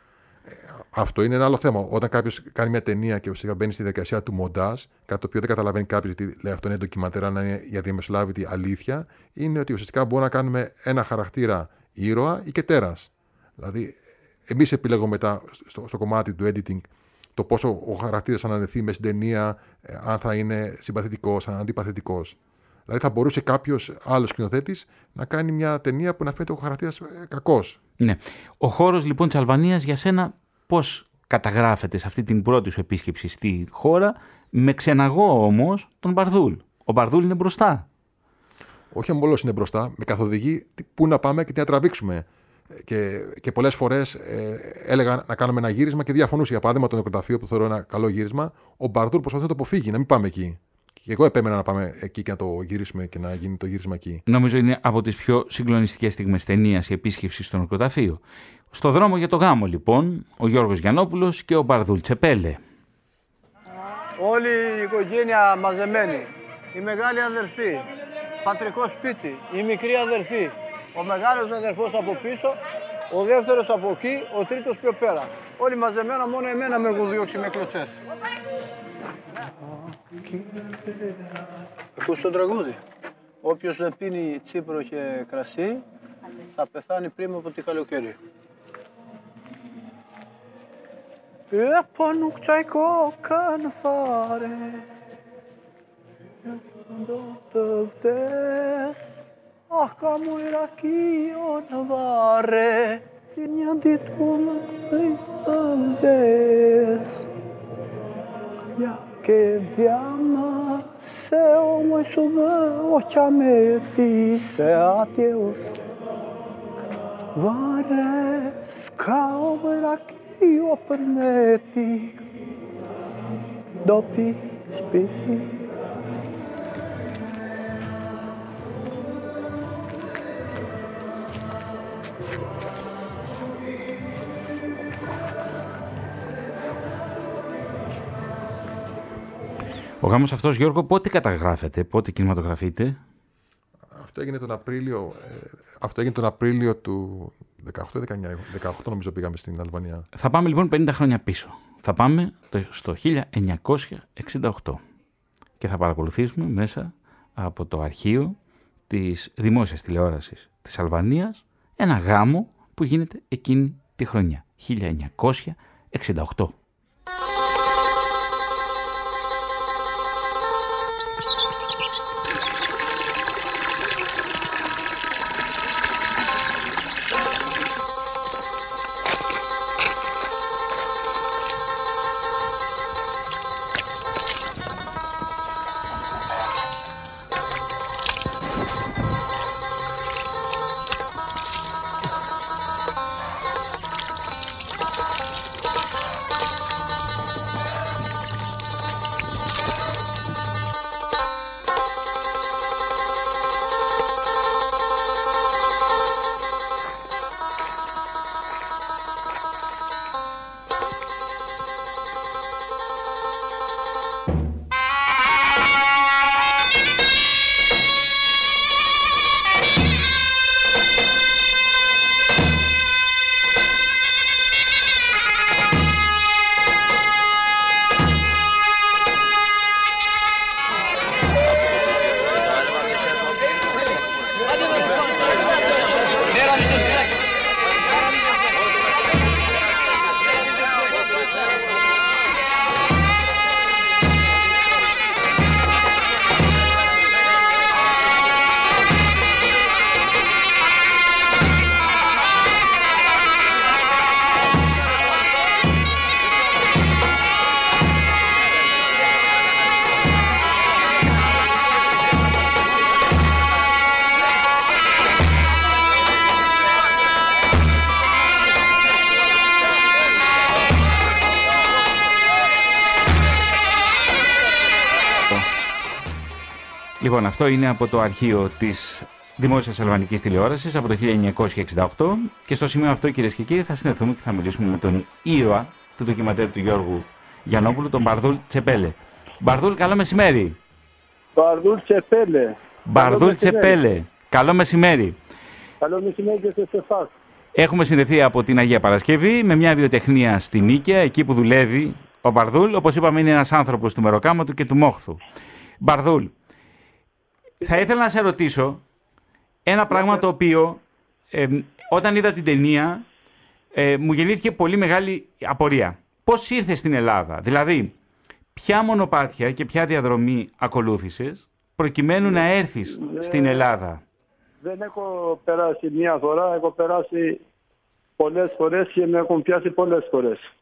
Αυτό είναι ένα άλλο θέμα. Όταν κάποιος κάνει μια ταινία και ουσιαστικά μπαίνει στη διαδικασία του μοντάζ, κάτι το οποίο δεν καταλαβαίνει κάποιος γιατί λέει αυτό είναι ντοκιματέρα, να είναι για διαμεσολάβητη αλήθεια, είναι ότι ουσιαστικά μπορούμε να κάνουμε ένα χαρακτήρα ήρωα ή και τέρας. Δηλαδή, εμείς επιλέγουμε μετά στο, στο κομμάτι του editing το πόσο ο χαρακτήρας θα αναδεθεί μες στην ταινία, ε, αν θα είναι συμπαθητικός, αν αντιπαθητικός. Δηλαδή θα μπορούσε κάποιος άλλος σκηνοθέτης να κάνει μια ταινία που να φαίνεται ο χαρακτήρας ε, κακός. Ναι. Ο χώρος λοιπόν της Αλβανίας για σένα πώς καταγράφεται σε αυτή την πρώτη σου επίσκεψη στη χώρα, με ξεναγώ όμως τον Μπαρδούλ. Ο Μπαρδούλ είναι μπροστά. Όχι μόνο είναι μπροστά, με καθοδηγεί πού να πάμε και τι να τραβήξουμε. Και, και πολλές φορές ε, έλεγα να κάνουμε ένα γύρισμα και διαφωνούσε. Για παράδειγμα, το νεκροταφείο που θεωρώ ένα καλό γύρισμα, ο Μπαρδούλ προσπαθεί να το αποφύγει, να μην πάμε εκεί. Και εγώ επέμενα να πάμε εκεί και να το γυρίσουμε και να γίνει το γύρισμα εκεί. Νομίζω είναι από τις πιο συγκλονιστικές στιγμές ταινίας η επίσκεψης στο νεκροταφείο. Στο δρόμο για το γάμο, λοιπόν, ο Γιώργος Γιαννόπουλος και ο Μπαρδούλ Τσεπέλε. Όλη η οικογένεια μαζεμένη. Η μεγάλη αδερφή, πατρικός σπίτι, η μικρή αδερφή, ο μεγάλος αδερφός από πίσω, ο δεύτερος από εκεί, ο τρίτος πιο πέρα. Όλοι μαζεμένα, μόνο εμένα με έχουν διώξει με κλωτσές. Ακούς το τραγούδι. Όποιος δεν πίνει τσίπρο και κρασί, θα πεθάνει πριν από την καλοκαίρι. Επάνω τσαϊκό κανφάρε, το φτες, Αχ, καμού Ηρακλείο να βάρε, την αντιτούμε δες. Για και διάμα σε όμω σου δε με τι σε άτιος. Βάρε, σκάω Ηρακλείο περνέτη, ντόπι σπίτι. Ο γάμος αυτός, Γιώργο, πότε καταγράφεται, πότε κινηματογραφείται; Αυτό έγινε τον Απρίλιο, ε, αυτό έγινε τον Απρίλιο του 18-19. 18 νομίζω πήγαμε στην Αλβανία. Θα πάμε λοιπόν 50 χρόνια πίσω. Θα πάμε στο 1968 και θα παρακολουθήσουμε μέσα από το αρχείο της δημόσιας τηλεόρασης της Αλβανίας ένα γάμο που γίνεται εκείνη τη χρονιά, 1968. Λοιπόν, αυτό είναι από το αρχείο της Δημόσιας Αλβανικής Τηλεόρασης από το 1968 και στο σημείο αυτό κυρίες και κύριοι θα συνεχθούμε και θα μιλήσουμε με τον ήρωα του ντοκιματέρ του Γιώργου Γιαννόπουλου, τον Μπαρδούλ Τσεπέλε. Μπαρδούλ, καλό μεσημέρι. Μπαρδούλ Τσεπέλε. Μπαρδούλ Τσεπέλε. Καλό μεσημέρι. Καλό μεσημέρι και σε εσάς. Έχουμε συνδεθεί από την Αγία Παρασκευή με μια βιοτεχνία στην Νίκαια, εκεί που δουλεύει ο Μπαρδούλ. Όπως είπαμε είναι ένας άνθρωπος του Μεροκάματου και του Μόχθου. Μπαρδούλ, θα ήθελα να σε ρωτήσω ένα πράγμα το οποίο ε, όταν είδα την ταινία ε, μου γεννήθηκε πολύ μεγάλη απορία. Πώς ήρθες στην Ελλάδα, δηλαδή ποια μονοπάτια και ποια διαδρομή ακολούθησες προκειμένου να έρθεις στην Ελλάδα; Δεν έχω περάσει μία φορά, έχω περάσει πολλές φορές και με έχουν πιάσει πολλές φορές.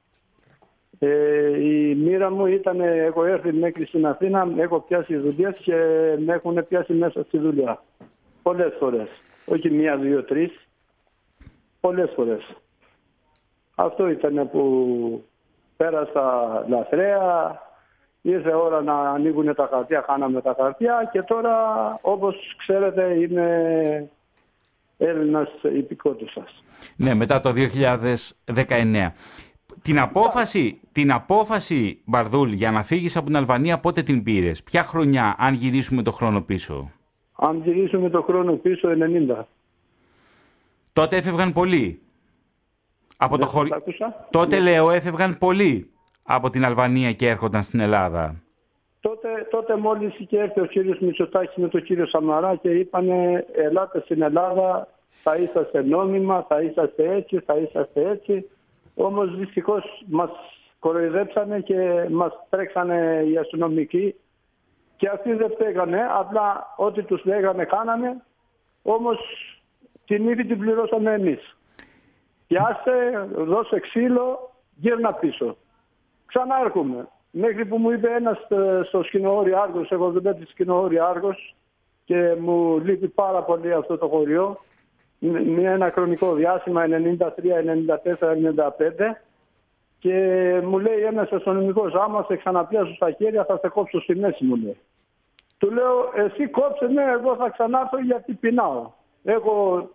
Ε, η μοίρα μου ήταν, έχω έρθει μέχρι στην Αθήνα, έχω πιάσει δουλειές και με έχουν πιάσει μέσα στη δουλειά. Πολλές φορές. Όχι μία, δύο, τρεις. Πολλές φορές. Αυτό ήταν που πέρασα λαθρέα, ήρθε ώρα να ανοίγουν τα χαρτιά, χάναμε τα χαρτιά και τώρα όπως ξέρετε είμαι Έλληνας υπηκότης σας. Ναι, μετά το 2019. Την απόφαση, την απόφαση, Μπαρδούλ, για να φύγεις από την Αλβανία, πότε την πήρες, ποια χρονιά, αν γυρίσουμε το χρόνο πίσω; Αν γυρίσουμε το χρόνο πίσω, 90. Τότε έφευγαν πολλοί. Από το Δεν χωρι... σας άκουσα. Τότε, λέω, έφευγαν πολλοί από την Αλβανία και έρχονταν στην Ελλάδα. Τότε, τότε μόλις είχε έρθει ο κύριος Μητσοτάκης με τον κύριο Σαμαρά και είπανε ελάτε στην Ελλάδα, θα είσαστε νόμιμα, θα είσαστε έτσι, θα είσαστε έτσι. Όμως δυστυχώς μας κοροϊδέψανε και μας τρέξανε οι αστυνομικοί και αυτοί δεν φταίγανε, απλά ό,τι τους λέγανε κάνανε, όμως την ύφη την πληρώσαμε εμείς. Πιάσε, δώσε ξύλο, γύρνα πίσω. Ξανά έρχομαι. Μέχρι που μου είπε ένας ε, στο σκηνοόρι Άργος, εγώ δουλεύω στη σκηνοόρι Άργος και μου λείπει πάρα πολύ αυτό το χωριό. Με με ένα χρονικό διάστημα 93, 94, 95 και μου λέει ένας αστυνομικός άμα σε ξαναπιάσω στα χέρια θα σε κόψω στη μέση μου λέει. Του λέω εσύ κόψε ναι εγώ θα ξανάρθω γιατί πεινάω. Εγώ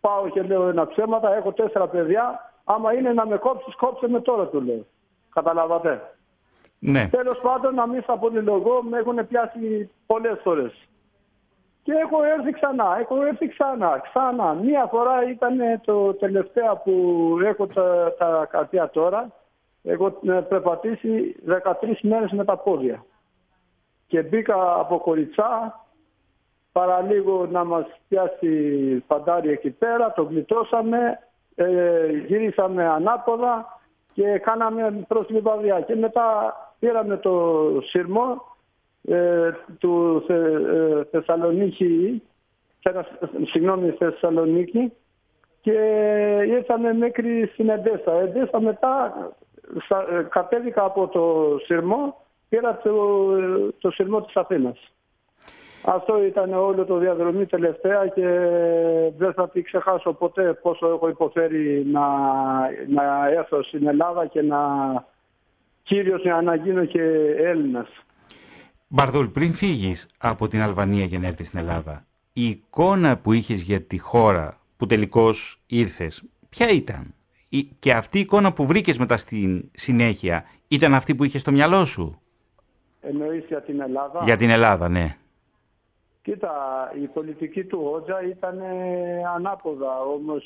πάω και λέω ένα ψέματα, έχω τέσσερα παιδιά. Άμα είναι να με κόψεις κόψε με τώρα του λέω. Καταλάβατε. Ναι. Τέλος πάντων, να μην στα πολυλογώ, με έχουν πιάσει πολλές φορές. Και έχω έρθει ξανά, έχω έρθει ξανά, ξανά. Μία φορά ήταν το τελευταίο που έχω τα, τα καρτιά τώρα. Έχω ε, περπατήσει 13 μέρες με τα πόδια. Και μπήκα από κοριτσά, παραλίγο να μας πιάσει φαντάρι εκεί πέρα, το γλιτώσαμε, ε, γυρίσαμε ανάποδα και κάναμε προς Λιβαδιά. Και μετά πήραμε το σειρμό ε, του Θε, ε, Θεσσαλονίκη, Θε- συγγνώμη, Θεσσαλονίκη και ήρθαμε μέχρι στην Εντέσσα. Εντέσσα μετά σα- ε, κατέβηκα από το σειρμό, πήρα το, το σειρμό της Αθήνας. Αυτό ήταν όλο το διαδρομή τελευταία και δεν θα τη ξεχάσω ποτέ πόσο έχω υποφέρει να, να έρθω στην Ελλάδα και να κύριος για να γίνω και Έλληνας. Μπαρδούλ, πριν φύγεις από την Αλβανία για να έρθεις στην Ελλάδα, η εικόνα που είχες για τη χώρα που τελικώς ήρθες, ποια ήταν; Η- Και αυτή η εικόνα που βρήκες μετά στη συνέχεια ήταν αυτή που είχες στο μυαλό σου; Εννοείς για την Ελλάδα; για την Ελλάδα, ναι. Κοίτα, η πολιτική του Ότζα ήταν ανάποδα, όμως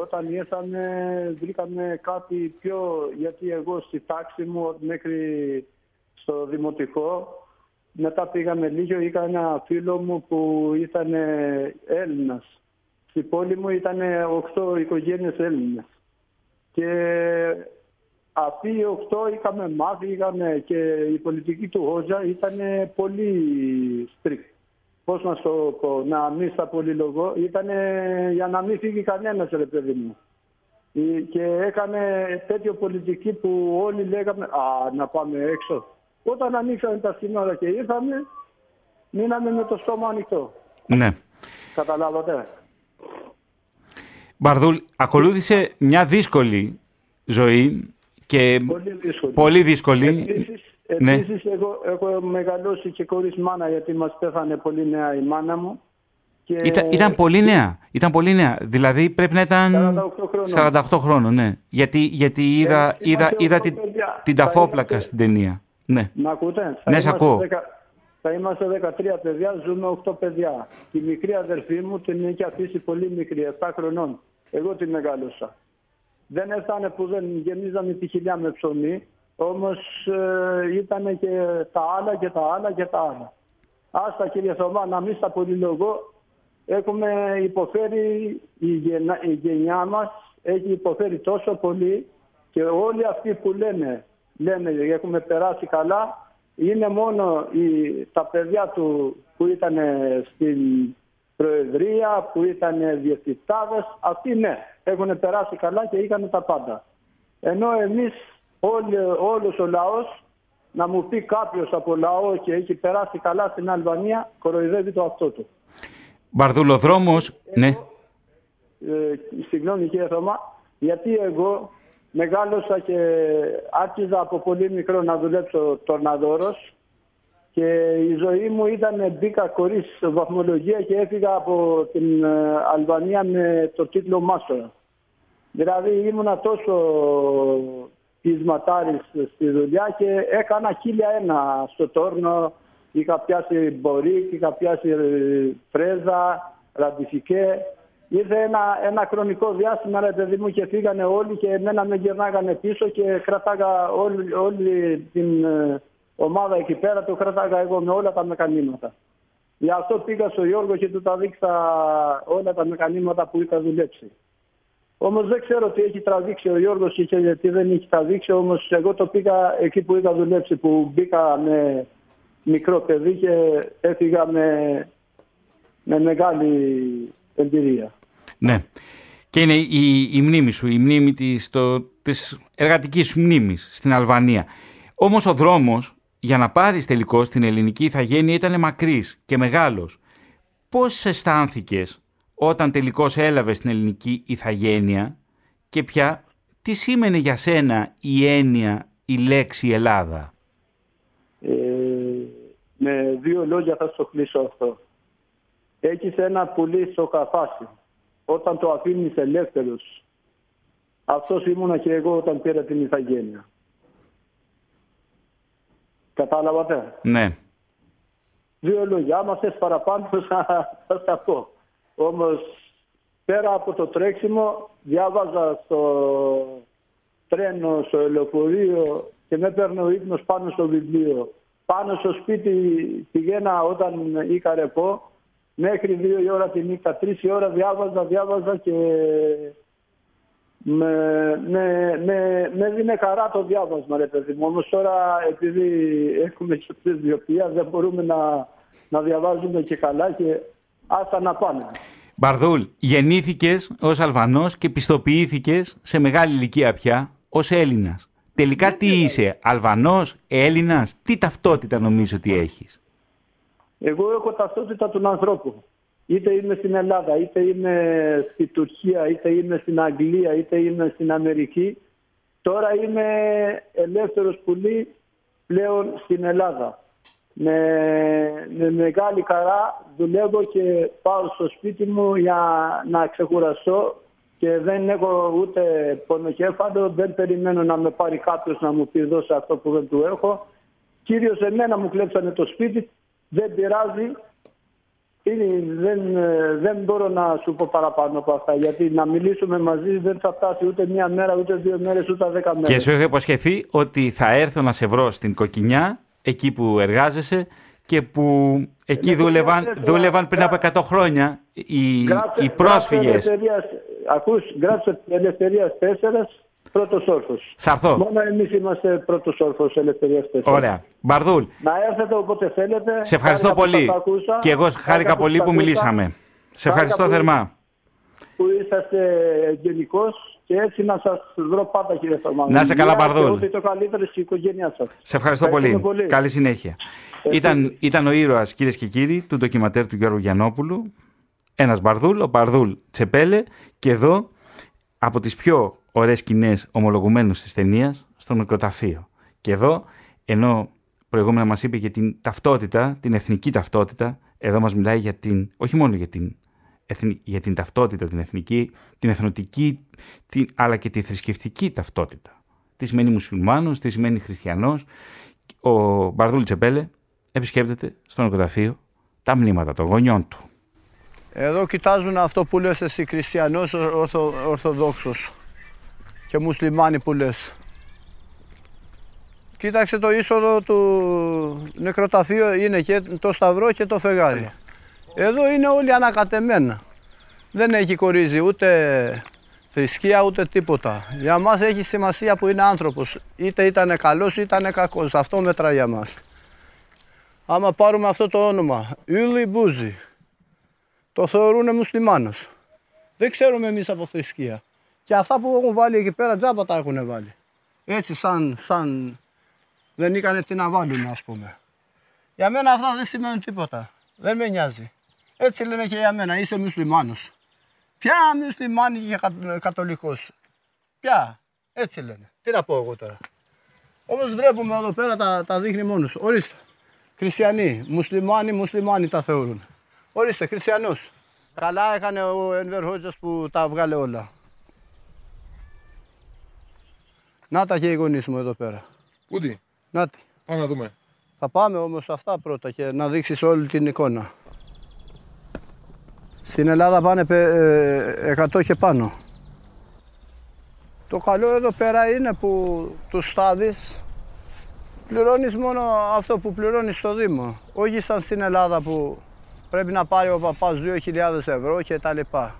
όταν ήρθαμε βρήκαμε κάτι πιο, γιατί εγώ στη τάξη μου μέχρι στο δημοτικό, μετά πήγαμε λίγο, είχα ένα φίλο μου που ήταν Έλληνας. Στη πόλη μου ήταν 8 οικογένειες Έλληνες. Και αυτοί οι 8 είχαμε μάθει, είχαμε και η πολιτική του Ότζα ήταν πολύ strict πώς να σου το πω, να μην στα πολυλογώ, ήταν για να μην φύγει κανένας ρε παιδί μου. Ε, Και έκανε τέτοιο πολιτική που όλοι λέγαμε «Α, να πάμε έξω». Όταν ανοίξαμε τα σύνορα και ήρθαμε, μείναμε με το στόμα ανοιχτό. Ναι. Καταλάβατε. Μπαρδούλ, ακολούθησε μια δύσκολη ζωή και Πολύ δύσκολη. πολύ δύσκολη. Επίσης, Ναι. Επίσης, εγώ έχω μεγαλώσει και χωρίς μάνα γιατί μας πέθανε πολύ νέα η μάνα μου. Και Ήταν, ήταν πολύ νέα. Ήταν πολύ νέα. Δηλαδή πρέπει να ήταν 48 χρόνων. 48 χρόνων, ναι. Γιατί, γιατί είδα, Ε, είδα, είμαστε είδα οκτώ την, παιδιά. την Θα ταφόπλακα είμαστε- στην ταινία. Ναι. Μ' ακούτε; Ναι, Θα σ' είμαστε ακούω. δεκα- Θα είμαστε 13 παιδιά, ζούμε 8 παιδιά. Η μικρή αδερφή μου την έχει αφήσει πολύ μικρή, 7 χρονών. Εγώ την μεγάλωσα. Δεν έφτανε που δεν γεμίζαμε τη χιλιά με ψωμί, όμως ε, ήταν και τα άλλα και τα άλλα και τα άλλα. Άστα κύριε Θωμά, να μην στα πολυλογώ, έχουμε υποφέρει, η, γενιά, η γενιά μας έχει υποφέρει τόσο πολύ και όλοι αυτοί που λένε, λένε έχουμε περάσει καλά, είναι μόνο οι, τα παιδιά του που ήταν στην Προεδρία, που ήταν διευθυντάδες, αυτοί ναι, έχουν περάσει καλά και είχαν τα πάντα. Ενώ εμείς, όλοι, όλος ο λαός, να μου πει κάποιος από λαό και έχει περάσει καλά στην Αλβανία, κοροϊδεύει το αυτό του. Μπαρδουλοδρόμος, ναι. Ε, συγγνώμη κύριε Θωμά, γιατί εγώ μεγάλωσα και άρχιζα από πολύ μικρό να δουλέψω τορναδόρος και η ζωή μου ήταν μπήκα χωρίς βαθμολογία και έφυγα από την ε, Αλβανία με το τίτλο Μάστορα. Δηλαδή ήμουνα τόσο πεισματάρης στη δουλειά και έκανα χίλια ένα στο τόρνο. Είχα πιάσει μπορίκ, είχα πιάσει ε, φρέζα, ραντιφικέ. Ήρθε ένα, ένα χρονικό διάστημα, ρε παιδί μου, και φύγανε όλοι και εμένα με γυρνάγανε πίσω και κράταγα όλη, όλη την ε, ομάδα εκεί πέρα, το κράταγα εγώ με όλα τα μεκανήματα. Γι' αυτό πήγα στο Γιώργο και του τα δείξα όλα τα μεκανήματα που είχα δουλέψει. Όμως δεν ξέρω τι έχει τραβήξει ο Γιώργος και γιατί δεν έχει τραβήξει, όμως εγώ το πήγα εκεί που είχα δουλέψει, που μπήκα με μικρό παιδί και έφυγα με, με μεγάλη εμπειρία. Ναι. Και είναι η, η μνήμη σου, η μνήμη της, το, της εργατικής σου μνήμης στην Αλβανία. Όμως ο δρόμος για να πάρεις τελικώς την ελληνική ηθαγένεια ήταν μακρύς και μεγάλος. Πώς αισθάνθηκες όταν τελικώς έλαβες την ελληνική ηθαγένεια και πια τι σήμαινε για σένα η έννοια, η λέξη Ελλάδα; Ε, με δύο λόγια θα στο κλείσω αυτό. Έχεις ένα πουλί στο καφάσι. Όταν το αφήνεις ελεύθερος. Αυτός ήμουνα και εγώ όταν πήρα την ηθαγένεια. Κατάλαβατε; Ναι. Δύο λόγια. Άμα θες παραπάνω θα, θα στα πω. Όμως πέρα από το τρέξιμο διάβαζα στο τρένο, στο λεωφορείο και με έπαιρνε ο ύπνος πάνω στο βιβλίο. Πάνω στο σπίτι πηγαίνα όταν είχα ρεπό μέχρι δύο η ώρα τη νύχτα, τρεις η ώρα διάβαζα, διάβαζα και με, με, με, με δίνε χαρά το διάβασμα ρε παιδί μου. Όμως τώρα επειδή έχουμε και πρεσβειοποία δεν μπορούμε να, να διαβάζουμε και καλά και άστα να πάνε. Μπαρδούλ, γεννήθηκες ως Αλβανός και πιστοποιήθηκες σε μεγάλη ηλικία πια ως Έλληνας. Τελικά τι είσαι, Αλβανός, Έλληνας, τι ταυτότητα νομίζω ότι έχεις; Εγώ έχω ταυτότητα του ανθρώπου. Είτε είμαι στην Ελλάδα, είτε είμαι στη Τουρκία, είτε είμαι στην Αγγλία, είτε είμαι στην Αμερική. Τώρα είμαι ελεύθερος πουλί πλέον στην Ελλάδα. Με, με μεγάλη χαρά δουλεύω και πάω στο σπίτι μου για να ξεκουραστώ και δεν έχω ούτε πονοκέφαλο, δεν περιμένω να με πάρει κάποιος να μου πει δώσε αυτό που δεν του έχω. Κύριος εμένα μου κλέψανε το σπίτι, δεν πειράζει, είναι, δεν, ε, δεν μπορώ να σου πω παραπάνω από αυτά. Γιατί να μιλήσουμε μαζί δεν θα φτάσει ούτε μία μέρα, ούτε δύο μέρες, ούτε δέκα μέρες. Και σου έχω υποσχεθεί ότι θα έρθω να σε βρω στην Κοκκινιά, εκεί που εργάζεσαι και που εκεί δούλευαν, δούλευαν πριν από 100 χρόνια οι, Γράψε- οι πρόσφυγες. Γράψε ελευθερίας, ακούς, γράψε ελευθερίας 4, πρώτος όρθος. Θα έρθω. Μόνο εμείς είμαστε πρώτος όρθος ελευθερίας 4. Ωραία. Μπαρδούλ, Να έρθετε όποτε θέλετε. σε ευχαριστώ Χάρηκα που πολύ. σας άκουσα. Και εγώ χάρηκα πολύ σας που άκουσα. μιλήσαμε. Σε Χάρηκα ευχαριστώ που- θερμά. Που είσαστε γενικός και έτσι να σας βρω πάντα κύριε Θωμά. Να είσαι καλά, Υγεία και Μπαρδούλ. Ό,τι το καλύτερο στην οικογένειά σας. Σε ευχαριστώ πολύ. Ευχαριστούμε Καλή συνέχεια. Ήταν, ήταν ο ήρωας, κυρίες και κύριοι, του ντοκιματέρ του Γιώργου Γιαννόπουλου. Ένας Μπαρδούλ, ο Μπαρδούλ Τσεπέλε. Και εδώ, από τις πιο ωραίες σκηνές ομολογουμένου της ταινίας, στο νεκροταφείο. Και εδώ, ενώ προηγούμενα μας είπε για την ταυτότητα, την εθνική ταυτότητα. Εδώ μας μιλάει για την, όχι μόνο για την, εθνη- για την ταυτότητα, την εθνική, την εθνοτική, την, αλλά και τη θρησκευτική ταυτότητα. Τι σημαίνει μουσουλμάνος, τι σημαίνει χριστιανός. Ο Μπαρδούλη Τσεμπέλε επισκέπτεται στο νοικοταφείο τα μνήματα των γονιών του. Εδώ κοιτάζουν αυτό που λες εσύ χριστιανός ορθο, ορθοδόξος και μουσλιμάνι που λες. Κοίταξε το είσοδο του νεκροταφείου είναι και το σταυρό και το φεγγάρι. Εδώ είναι όλοι ανακατεμένα. Δεν έχει κορίζει ούτε θρησκεία ούτε τίποτα. Για μας έχει σημασία που είναι άνθρωπος. Είτε ήταν καλός είτε ήταν κακός. Αυτό μετράει για μας. Άμα πάρουμε αυτό το όνομα, Ιούλι Μπούζι, το θεωρούν μουσλιμάνος. Δεν ξέρουμε εμείς από θρησκεία. Και αυτά που έχουν βάλει εκεί πέρα τζάμπα τα έχουν βάλει. Έτσι σαν, σαν δεν είχαν τι να βάλουν ας πούμε. Για μένα αυτά δεν σημαίνουν τίποτα. Δεν με νοιάζει. Έτσι λένε και για μένα, είσαι μουσλιμάνος. Ποια μουσλιμάνη και κα- κατολικός; Ποια; Έτσι λένε. Τι να πω εγώ τώρα. Όμως βλέπουμε εδώ πέρα τα, τα δείχνει μόνος. Ορίστε. Χριστιανοί, μουσλιμάνοι, μουσλιμάνοι τα θεωρούν. Ορίστε, χριστιανός. Καλά έκανε ο Ενβέρ Χότζας που τα βγάλε όλα. Να τα και οι γονείς μου εδώ πέρα. Πούντι, Να τη. πάμε να δούμε. Θα πάμε όμως αυτά πρώτα και να δείξεις όλη την εικόνα. Στην Ελλάδα πάνε πε- ε, 100 και πάνω. Το καλό εδώ πέρα είναι που τους στάδεις πληρώνεις μόνο αυτό που πληρώνεις στο Δήμο. Όχι σαν στην Ελλάδα που πρέπει να πάρει ο παπάς 2.000 ευρώ και τα λοιπά.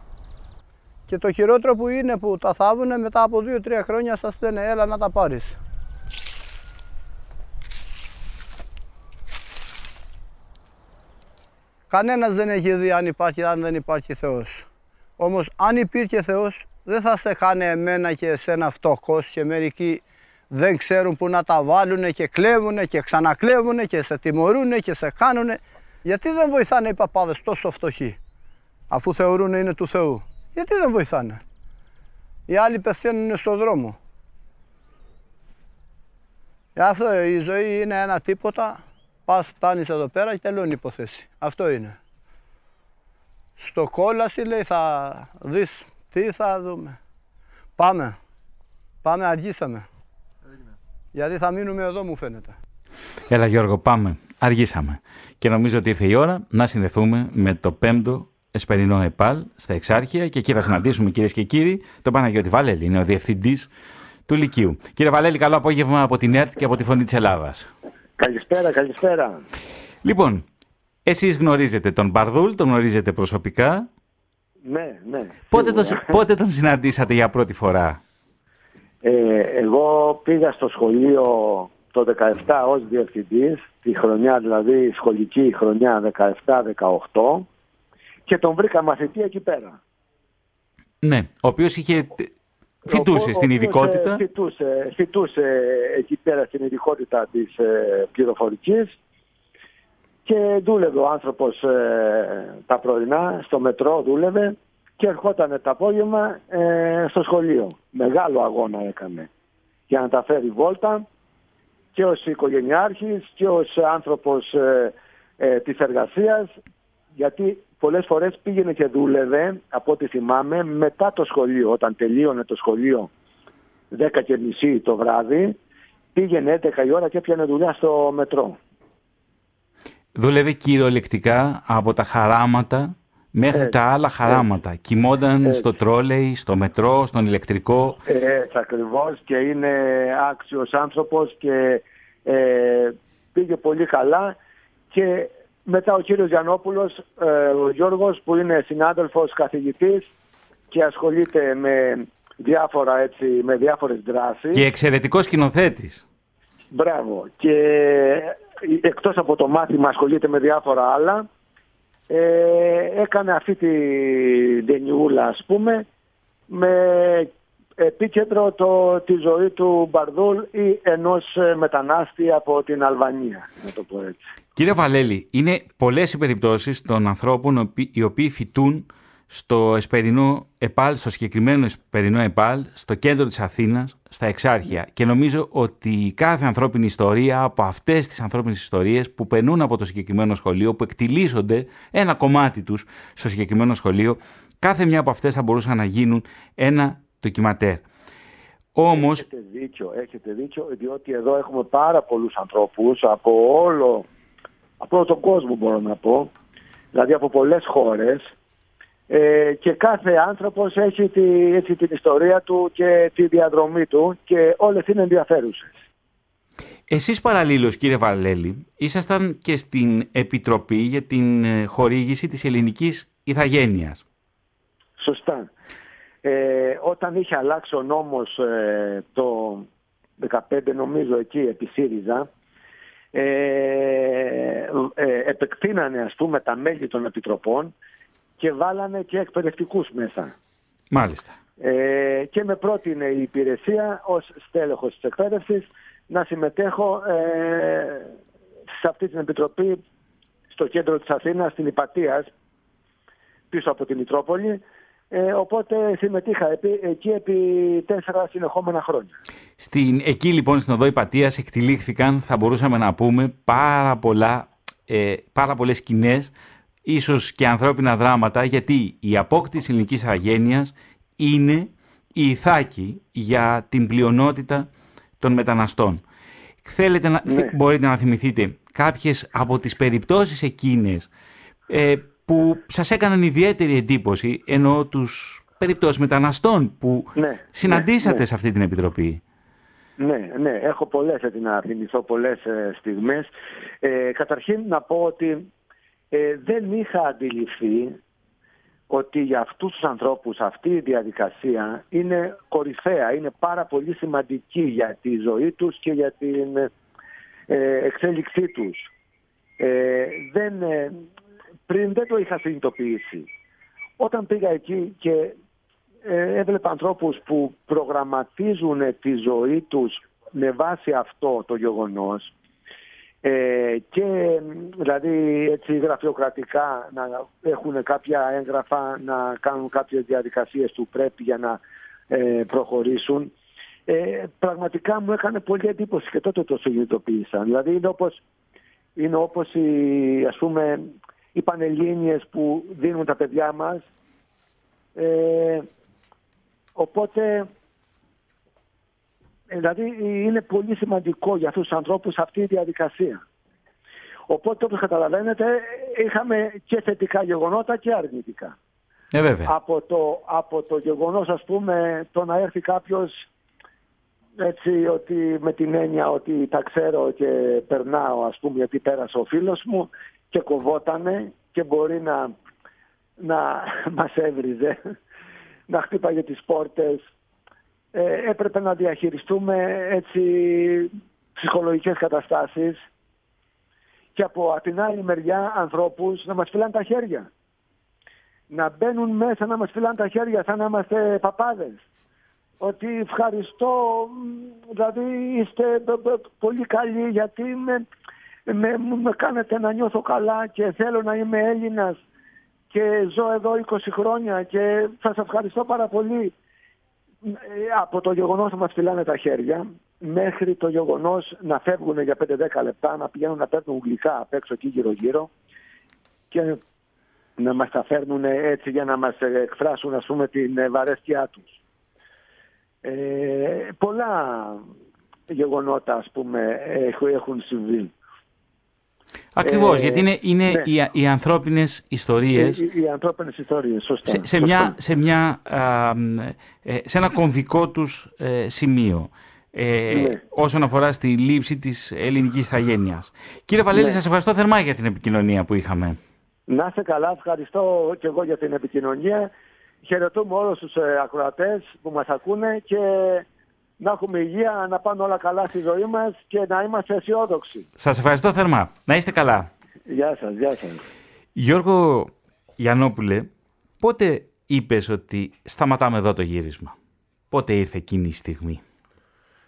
Και το χειρότερο που είναι που τα θάβουνε μετά από 2-3 χρόνια σας λένε έλα να τα πάρεις. Κανένας δεν έχει δει αν υπάρχει, αν δεν υπάρχει Θεός. Όμως αν υπήρχε Θεός δεν θα σε χάνε εμένα και εσένα φτωχός και μερικοί δεν ξέρουν που να τα βάλουν και κλέβουν και ξανακλέβουν και σε τιμωρούν και σε κάνουν. Γιατί δεν βοηθάνε οι παπάδες τόσο φτωχοί αφού θεωρούν είναι του Θεού. Γιατί δεν βοηθάνε; Οι άλλοι πεθαίνουν στον δρόμο. Ε, Αυτό η ζωή είναι ένα τίποτα. Πας φτάνεις εδώ πέρα και τελειώνει η υπόθεση. Αυτό είναι. Στο κόλαση λέει θα δεις τι θα δούμε. Πάμε. Πάμε αργήσαμε. Γιατί θα μείνουμε εδώ μου φαίνεται. Έλα Γιώργο, πάμε. Αργήσαμε. Και νομίζω ότι ήρθε η ώρα να συνδεθούμε με το πέμπτο Εσπερινό ΕΠΑΛ στα Εξάρχεια και εκεί θα συναντήσουμε κυρίες και κύριοι τον Παναγιώτη Βαλέλη, είναι ο διευθυντής του Λυκείου. Κύριε Βαλέλη, καλό απόγευμα από την ΕΡΤ και από τη Φωνή της Ελλάδας. Καλησπέρα, καλησπέρα. Λοιπόν, εσείς γνωρίζετε τον Μπαρδούλ, τον γνωρίζετε προσωπικά. Ναι, ναι. Πότε τον, σίγουρα. πότε τον συναντήσατε για πρώτη φορά; Ε, εγώ πήγα στο σχολείο το 17 ως διευθυντής, τη χρονιά δηλαδή, σχολική χρονιά 17-18 και τον βρήκα μαθητή εκεί πέρα. Ναι, ο οποίος είχε... Φοιτούσε Ο- στην ο οποίος, ειδικότητα. ε, Φοιτούσε, φοιτούσε εκεί πέρα στην ειδικότητα της ε, πληροφορικής και δούλευε ο άνθρωπος ε, τα πρωινά, στο μετρό δούλευε και ερχόταν το απόγευμα ε, στο σχολείο. Μεγάλο αγώνα έκανε για να τα φέρει βόλτα και ως οικογενειάρχης και ως άνθρωπος ε, ε, της εργασίας γιατί πολλές φορές πήγαινε και δούλευε από ό,τι θυμάμαι μετά το σχολείο όταν τελείωνε το σχολείο 10 και μισή το βράδυ πήγαινε 11 η ώρα και έπιανε δουλειά στο μετρό. Δούλευε κυριολεκτικά από τα χαράματα μέχρι Έτσι, τα άλλα χαράματα. Κοιμόταν Έτσι. στο τρόλεϊ, στο μετρό, στον ηλεκτρικό. Έτσι ακριβώς και είναι άξιος άνθρωπος και ε, πήγε πολύ καλά και μετά ο κύριος Γιαννόπουλος, ε, ο Γιώργος που είναι συνάδελφος καθηγητής και ασχολείται με διάφορα έτσι, με διάφορες δράσεις. Και εξαιρετικός σκηνοθέτης. Μπράβο. Και εκτός από το μάθημα ασχολείται με διάφορα άλλα. Ε, έκανε αυτή τη ντενιούλα ας πούμε με επίκεντρο το, τη ζωή του Μπαρδούλ ή ενός ε, μετανάστη από την Αλβανία, να το πω έτσι. Κύριε Βαλέλη, είναι πολλές οι περιπτώσεις των ανθρώπων οι οποίοι- οι οποίοι φοιτούν στο εσπερινό ΕΠΑΛ, στο συγκεκριμένο εσπερινό ΕΠΑΛ, στο κέντρο της Αθήνας, στα Εξάρχεια. Και νομίζω ότι κάθε ανθρώπινη ιστορία από αυτές τις ανθρώπινες ιστορίες που περνούν από το συγκεκριμένο σχολείο, που εκτιλήσονται ένα κομμάτι τους στο συγκεκριμένο σχολείο, κάθε μια από αυτές θα μπορούσαν να γίνουν ένα ντοκιματέρ. Όμως... Έχετε δίκιο, έχετε δίκιο, διότι εδώ έχουμε πάρα πολλούς ανθρώπους από όλο, από όλο τον κόσμο μπορώ να πω, δηλαδή από πολλές χώρες ε, και κάθε άνθρωπος έχει τη, έτσι, την ιστορία του και τη διαδρομή του και όλες είναι ενδιαφέρουσες. Εσείς παραλλήλως κύριε Βαλέλη ήσασταν και στην Επιτροπή για την ε, χορήγηση της ελληνικής ηθαγένειας. Σωστά. Ε, όταν είχε αλλάξει ο νόμος ε, το 15 νομίζω εκεί επί ΣΥΡΙΖΑ ε, ε, επεκτείνανε ας πούμε τα μέλη των επιτροπών και βάλανε και εκπαιδευτικούς μέσα. Μάλιστα. Ε, και με πρότεινε η υπηρεσία ως στέλεχος της εκπαίδευσης να συμμετέχω ε, σε αυτή την επιτροπή στο κέντρο της Αθήνας, στην Υπατίας, πίσω από την Μητρόπολη. Ε, οπότε συμμετείχα εκεί επί τέσσερα συνεχόμενα χρόνια. Στην, εκεί λοιπόν στην οδό Υπατίας εκτελήχθηκαν, θα μπορούσαμε να πούμε, πάρα, πολλά, ε, πάρα πολλές σκηνές ίσως και ανθρώπινα δράματα, γιατί η απόκτηση ελληνικής αγένειας είναι η ηθάκη για την πλειονότητα των μεταναστών. Θέλετε να, Ναι. μπορείτε να θυμηθείτε κάποιες από τις περιπτώσεις εκείνες ε, που σας έκαναν ιδιαίτερη εντύπωση, ενώ τους περιπτώσεις μεταναστών που Ναι, συναντήσατε ναι, ναι. σε αυτή την επιτροπή. Ναι, ναι, έχω πολλές έτσι να θυμηθώ πολλές ε, στιγμές. Ε, καταρχήν να πω ότι ε, δεν είχα αντιληφθεί ότι για αυτούς τους ανθρώπους αυτή η διαδικασία είναι κορυφαία, είναι πάρα πολύ σημαντική για τη ζωή τους και για την ε, εξέλιξή τους. Ε, δεν, ε, πριν δεν το είχα συνειδητοποιήσει. Όταν πήγα εκεί και ε, έβλεπα ανθρώπους που προγραμματίζουν τη ζωή τους με βάση αυτό το γεγονός ε, και μ, δηλαδή έτσι γραφειοκρατικά να έχουν κάποια έγγραφα, να κάνουν κάποιες διαδικασίες του πρέπει για να ε, προχωρήσουν. Ε, πραγματικά μου έκανε πολύ εντύπωση και τότε το συνειδητοποίησα. Δηλαδή είναι όπως, είναι όπως οι, ας πούμε, οι πανελλήνιες που δίνουν τα παιδιά μας ε, οπότε, ε, δηλαδή είναι πολύ σημαντικό για αυτούς τους ανθρώπους αυτή η διαδικασία. Οπότε όπως καταλαβαίνετε είχαμε και θετικά γεγονότα και αρνητικά. Ε, βέβαια. Από το, από το γεγονός ας πούμε το να έρθει κάποιος έτσι ότι με την έννοια ότι τα ξέρω και περνάω ας πούμε γιατί πέρασε ο φίλος μου και κοβότανε και μπορεί να, να μας έβριζε να χτύπαγε τις πόρτες. Ε, έπρεπε να διαχειριστούμε έτσι ψυχολογικές καταστάσεις και από την άλλη μεριά ανθρώπους να μας φυλάνε τα χέρια. Να μπαίνουν μέσα να μας φυλάνε τα χέρια σαν να είμαστε παπάδες. Ότι ευχαριστώ, μ, δηλαδή είστε π- π- πολύ καλοί γιατί με, με, με κάνετε να νιώθω καλά και θέλω να είμαι Έλληνας και ζω εδώ 20 χρόνια και σας ευχαριστώ πάρα πολύ. Ε, Από το γεγονός να μας φυλάνε τα χέρια μέχρι το γεγονός να φεύγουν για 5-10 λεπτά, να πηγαίνουν να παίρνουν γλυκά απ' έξω εκεί γύρω-γύρω και να μας τα φέρνουν έτσι για να μας εκφράσουν ας πούμε την ε, βαρέσκειά τους. Ε, πολλά γεγονότα ας πούμε έχ- έχουν συμβεί. Ακριβώς, Ε, γιατί είναι, είναι ναι. οι, οι ανθρώπινες ιστορίες Οι, οι, οι ανθρώπινες ιστορίες, σωστά. σε, σε, σωστά. μια, σε, μια, α, μ, ε, σε ένα κομβικό τους ε, σημείο ε, Ναι. όσον αφορά στη λήψη της ελληνικής ηθαγένειας. Κύριε Βαλέλη, Ναι. σας ευχαριστώ θερμά για την επικοινωνία που είχαμε. Να είστε καλά, ευχαριστώ και εγώ για την επικοινωνία. Χαιρετούμε όλους τους ε, ακροατές που μας ακούνε και να έχουμε υγεία, να πάνε όλα καλά στη ζωή μας και να είμαστε αισιόδοξοι. Σας ευχαριστώ θερμά. Να είστε καλά. Γεια σας, γεια σας. Γιώργο Γιαννόπουλε, πότε είπες ότι σταματάμε εδώ το γύρισμα; Πότε ήρθε εκείνη η στιγμή;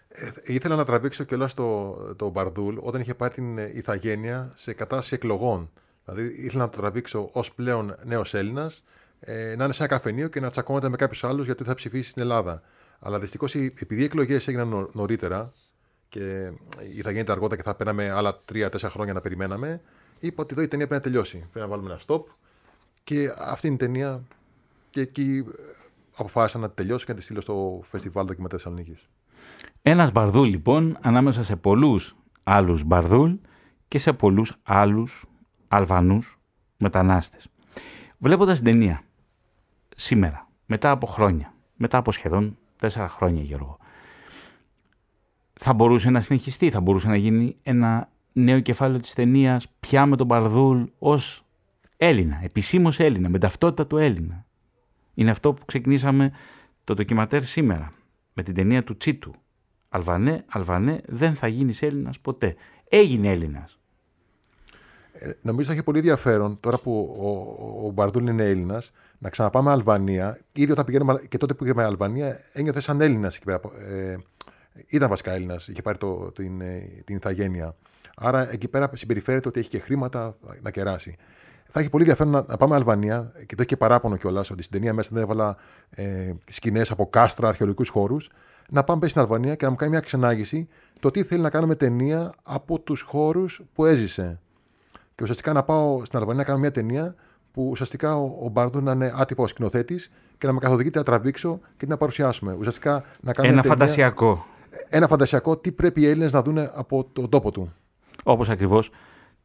Ε, ήθελα να τραβήξω και το, το Μπαρδούλ όταν είχε πάρει την ε, ηθαγένεια σε κατάσταση εκλογών. Δηλαδή ήθελα να το τραβήξω ως πλέον νέος Έλληνας ε, να είναι σε ένα καφενείο και να τσακώνεται με κάποιους άλλους γιατί θα ψηφίσει στην Ελλάδα. Αλλά δυστυχώς επειδή οι εκλογές έγιναν νω- νωρίτερα και ή θα γίνεται αργότερα και θα παίρναμε άλλα τρία-τέσσερα χρόνια να περιμέναμε, είπα ότι εδώ η ταινία πρέπει να τελειώσει. Πρέπει να βάλουμε ένα stop. Και αυτή είναι η ταινία. Και εκεί ε, αποφάσισα να τη τελειώσω και να τη στείλω στο φεστιβάλ Δοκιματέρ Θεσσαλονίκης. Ένας μπαρδούλ λοιπόν ανάμεσα σε πολλούς άλλους μπαρδούλ και σε πολλούς άλλους Αλβανούς μετανάστες. Βλέποντας την ταινία σήμερα, μετά από χρόνια, μετά από σχεδόν τέσσερα χρόνια Γιώργο, θα μπορούσε να συνεχιστεί, θα μπορούσε να γίνει ένα νέο κεφάλαιο της ταινίας πια με τον Μπαρδούλ ως Έλληνα, επισήμως Έλληνα, με ταυτότητα του Έλληνα. Είναι αυτό που ξεκινήσαμε το ντοκιματέρ σήμερα, με την ταινία του Τσίτου. Αλβανέ, Αλβανέ, δεν θα γίνεις Έλληνας ποτέ. Έγινε Έλληνας. Ε, νομίζω θα έχει πολύ ενδιαφέρον τώρα που ο, ο, ο Μπαρδούλ είναι Έλληνας να ξαναπάμε Αλβανία. Ήδη όταν πηγαίνουμε και τότε που πήγαμε Αλβανία ένιωθε σαν Έλληνας εκεί πέρα. Ε, ήταν βασικά Έλληνας, είχε πάρει το, την, ε, την ηθαγένεια. Άρα εκεί πέρα συμπεριφέρεται ότι έχει και χρήματα να κεράσει. Θα έχει πολύ ενδιαφέρον να, να πάμε Αλβανία και το έχει και παράπονο κιόλας ότι στην ταινία μέσα δεν έβαλα ε, σκηνές από κάστρα, αρχαιολογικούς χώρους. Να πάμε στην Αλβανία και να μου κάνει μια ξενάγηση το τι θέλει να κάνουμε ταινία από τους χώρους που έζησε. Και ουσιαστικά να πάω στην Αλβανία να κάνω μια ταινία που ουσιαστικά ο, ο Μπάρντο να είναι άτυπος σκηνοθέτης και να με καθοδηγεί να τραβήξω και να παρουσιάσουμε. Ουσιαστικά να κάνω Ένα μια ταινία- φαντασιακό. Ένα φαντασιακό τι πρέπει οι Έλληνες να δουν από τον τόπο του. Όπως ακριβώς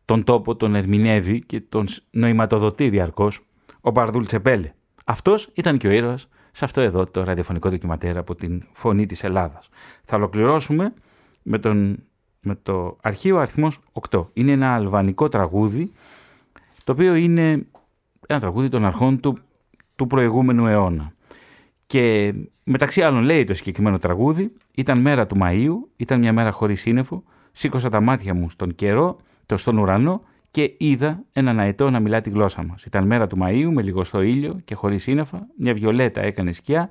τον τόπο τον ερμηνεύει και τον σ- νοηματοδοτεί διαρκώς ο Μπαρδούλ Τσεπέλε. Αυτός ήταν και ο ήρωας σε αυτό εδώ το ραδιοφωνικό ντοκιματέρ από την Φωνή της Ελλάδας. Θα ολοκληρώσουμε με, τον, με το αρχείο αριθμός 8. Είναι ένα αλβανικό τραγούδι το οποίο είναι ένα τραγούδι των αρχών του, του προηγούμενου αιώνα. Και μεταξύ άλλων λέει το συγκεκριμένο τραγούδι, ήταν μέρα του Μαΐου, ήταν μια μέρα χωρίς σύννεφο, σήκωσα τα μάτια μου στον καιρό, το στον ουρανό και είδα έναν αετό να μιλά τη γλώσσα μας. Ήταν μέρα του Μαΐου με λιγοστό ήλιο και χωρίς σύννεφα, μια βιολέτα έκανε σκιά,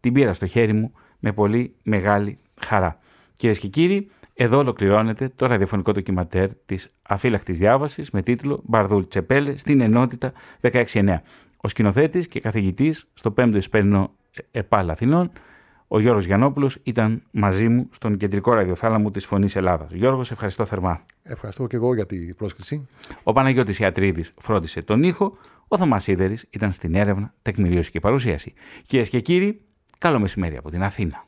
την πήρα στο χέρι μου με πολύ μεγάλη χαρά. Κυρίες και κύριοι, εδώ ολοκληρώνεται το ραδιοφωνικό ντοκιματέρ της αφύλακτης διάβασης με τίτλο «Μπαρδούλ Τσεπέλε» στην ενότητα 16-9. Ο σκηνοθέτης και καθηγητής στο 5ο Ισπέρινο ΕΠΑΛ Αθηνών, ο Γιώργος Γιαννόπουλος, ήταν μαζί μου στον κεντρικό ραδιοθάλαμο της Φωνής Ελλάδας. Γιώργος, σε ευχαριστώ θερμά. Ευχαριστώ και εγώ για την πρόσκληση. Ο Παναγιώτης Ιατρίδης φρόντισε τον ήχο, ο Θωμάς Σίδερης ήταν στην έρευνα, τεκμηρίωση και παρουσίαση. Κυρίες και κύριοι, καλό μεσημέρι από την Αθήνα.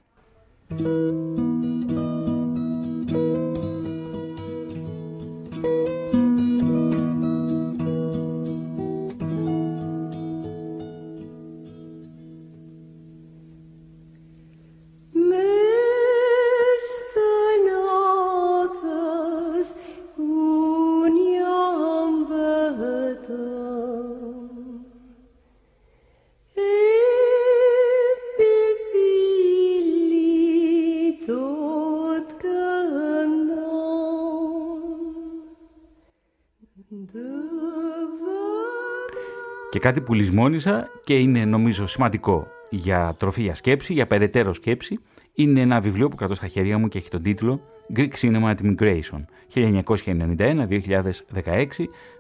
Και κάτι που λησμόνισα και είναι νομίζω σημαντικό για τροφή για σκέψη, για περαιτέρω σκέψη, είναι ένα βιβλίο που κρατώ στα χέρια μου και έχει τον τίτλο Greek Cinema at Immigration 1991-2016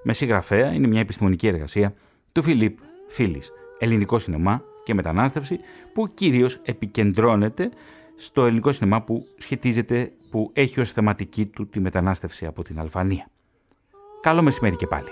με συγγραφέα, είναι μια επιστημονική εργασία του Φιλίπ Φίλης, ελληνικό σινεμά και μετανάστευση που κυρίως επικεντρώνεται στο ελληνικό σινεμά που σχετίζεται, που έχει ως θεματική του τη μετανάστευση από την Αλβανία. Καλό μεσημέρι και πάλι.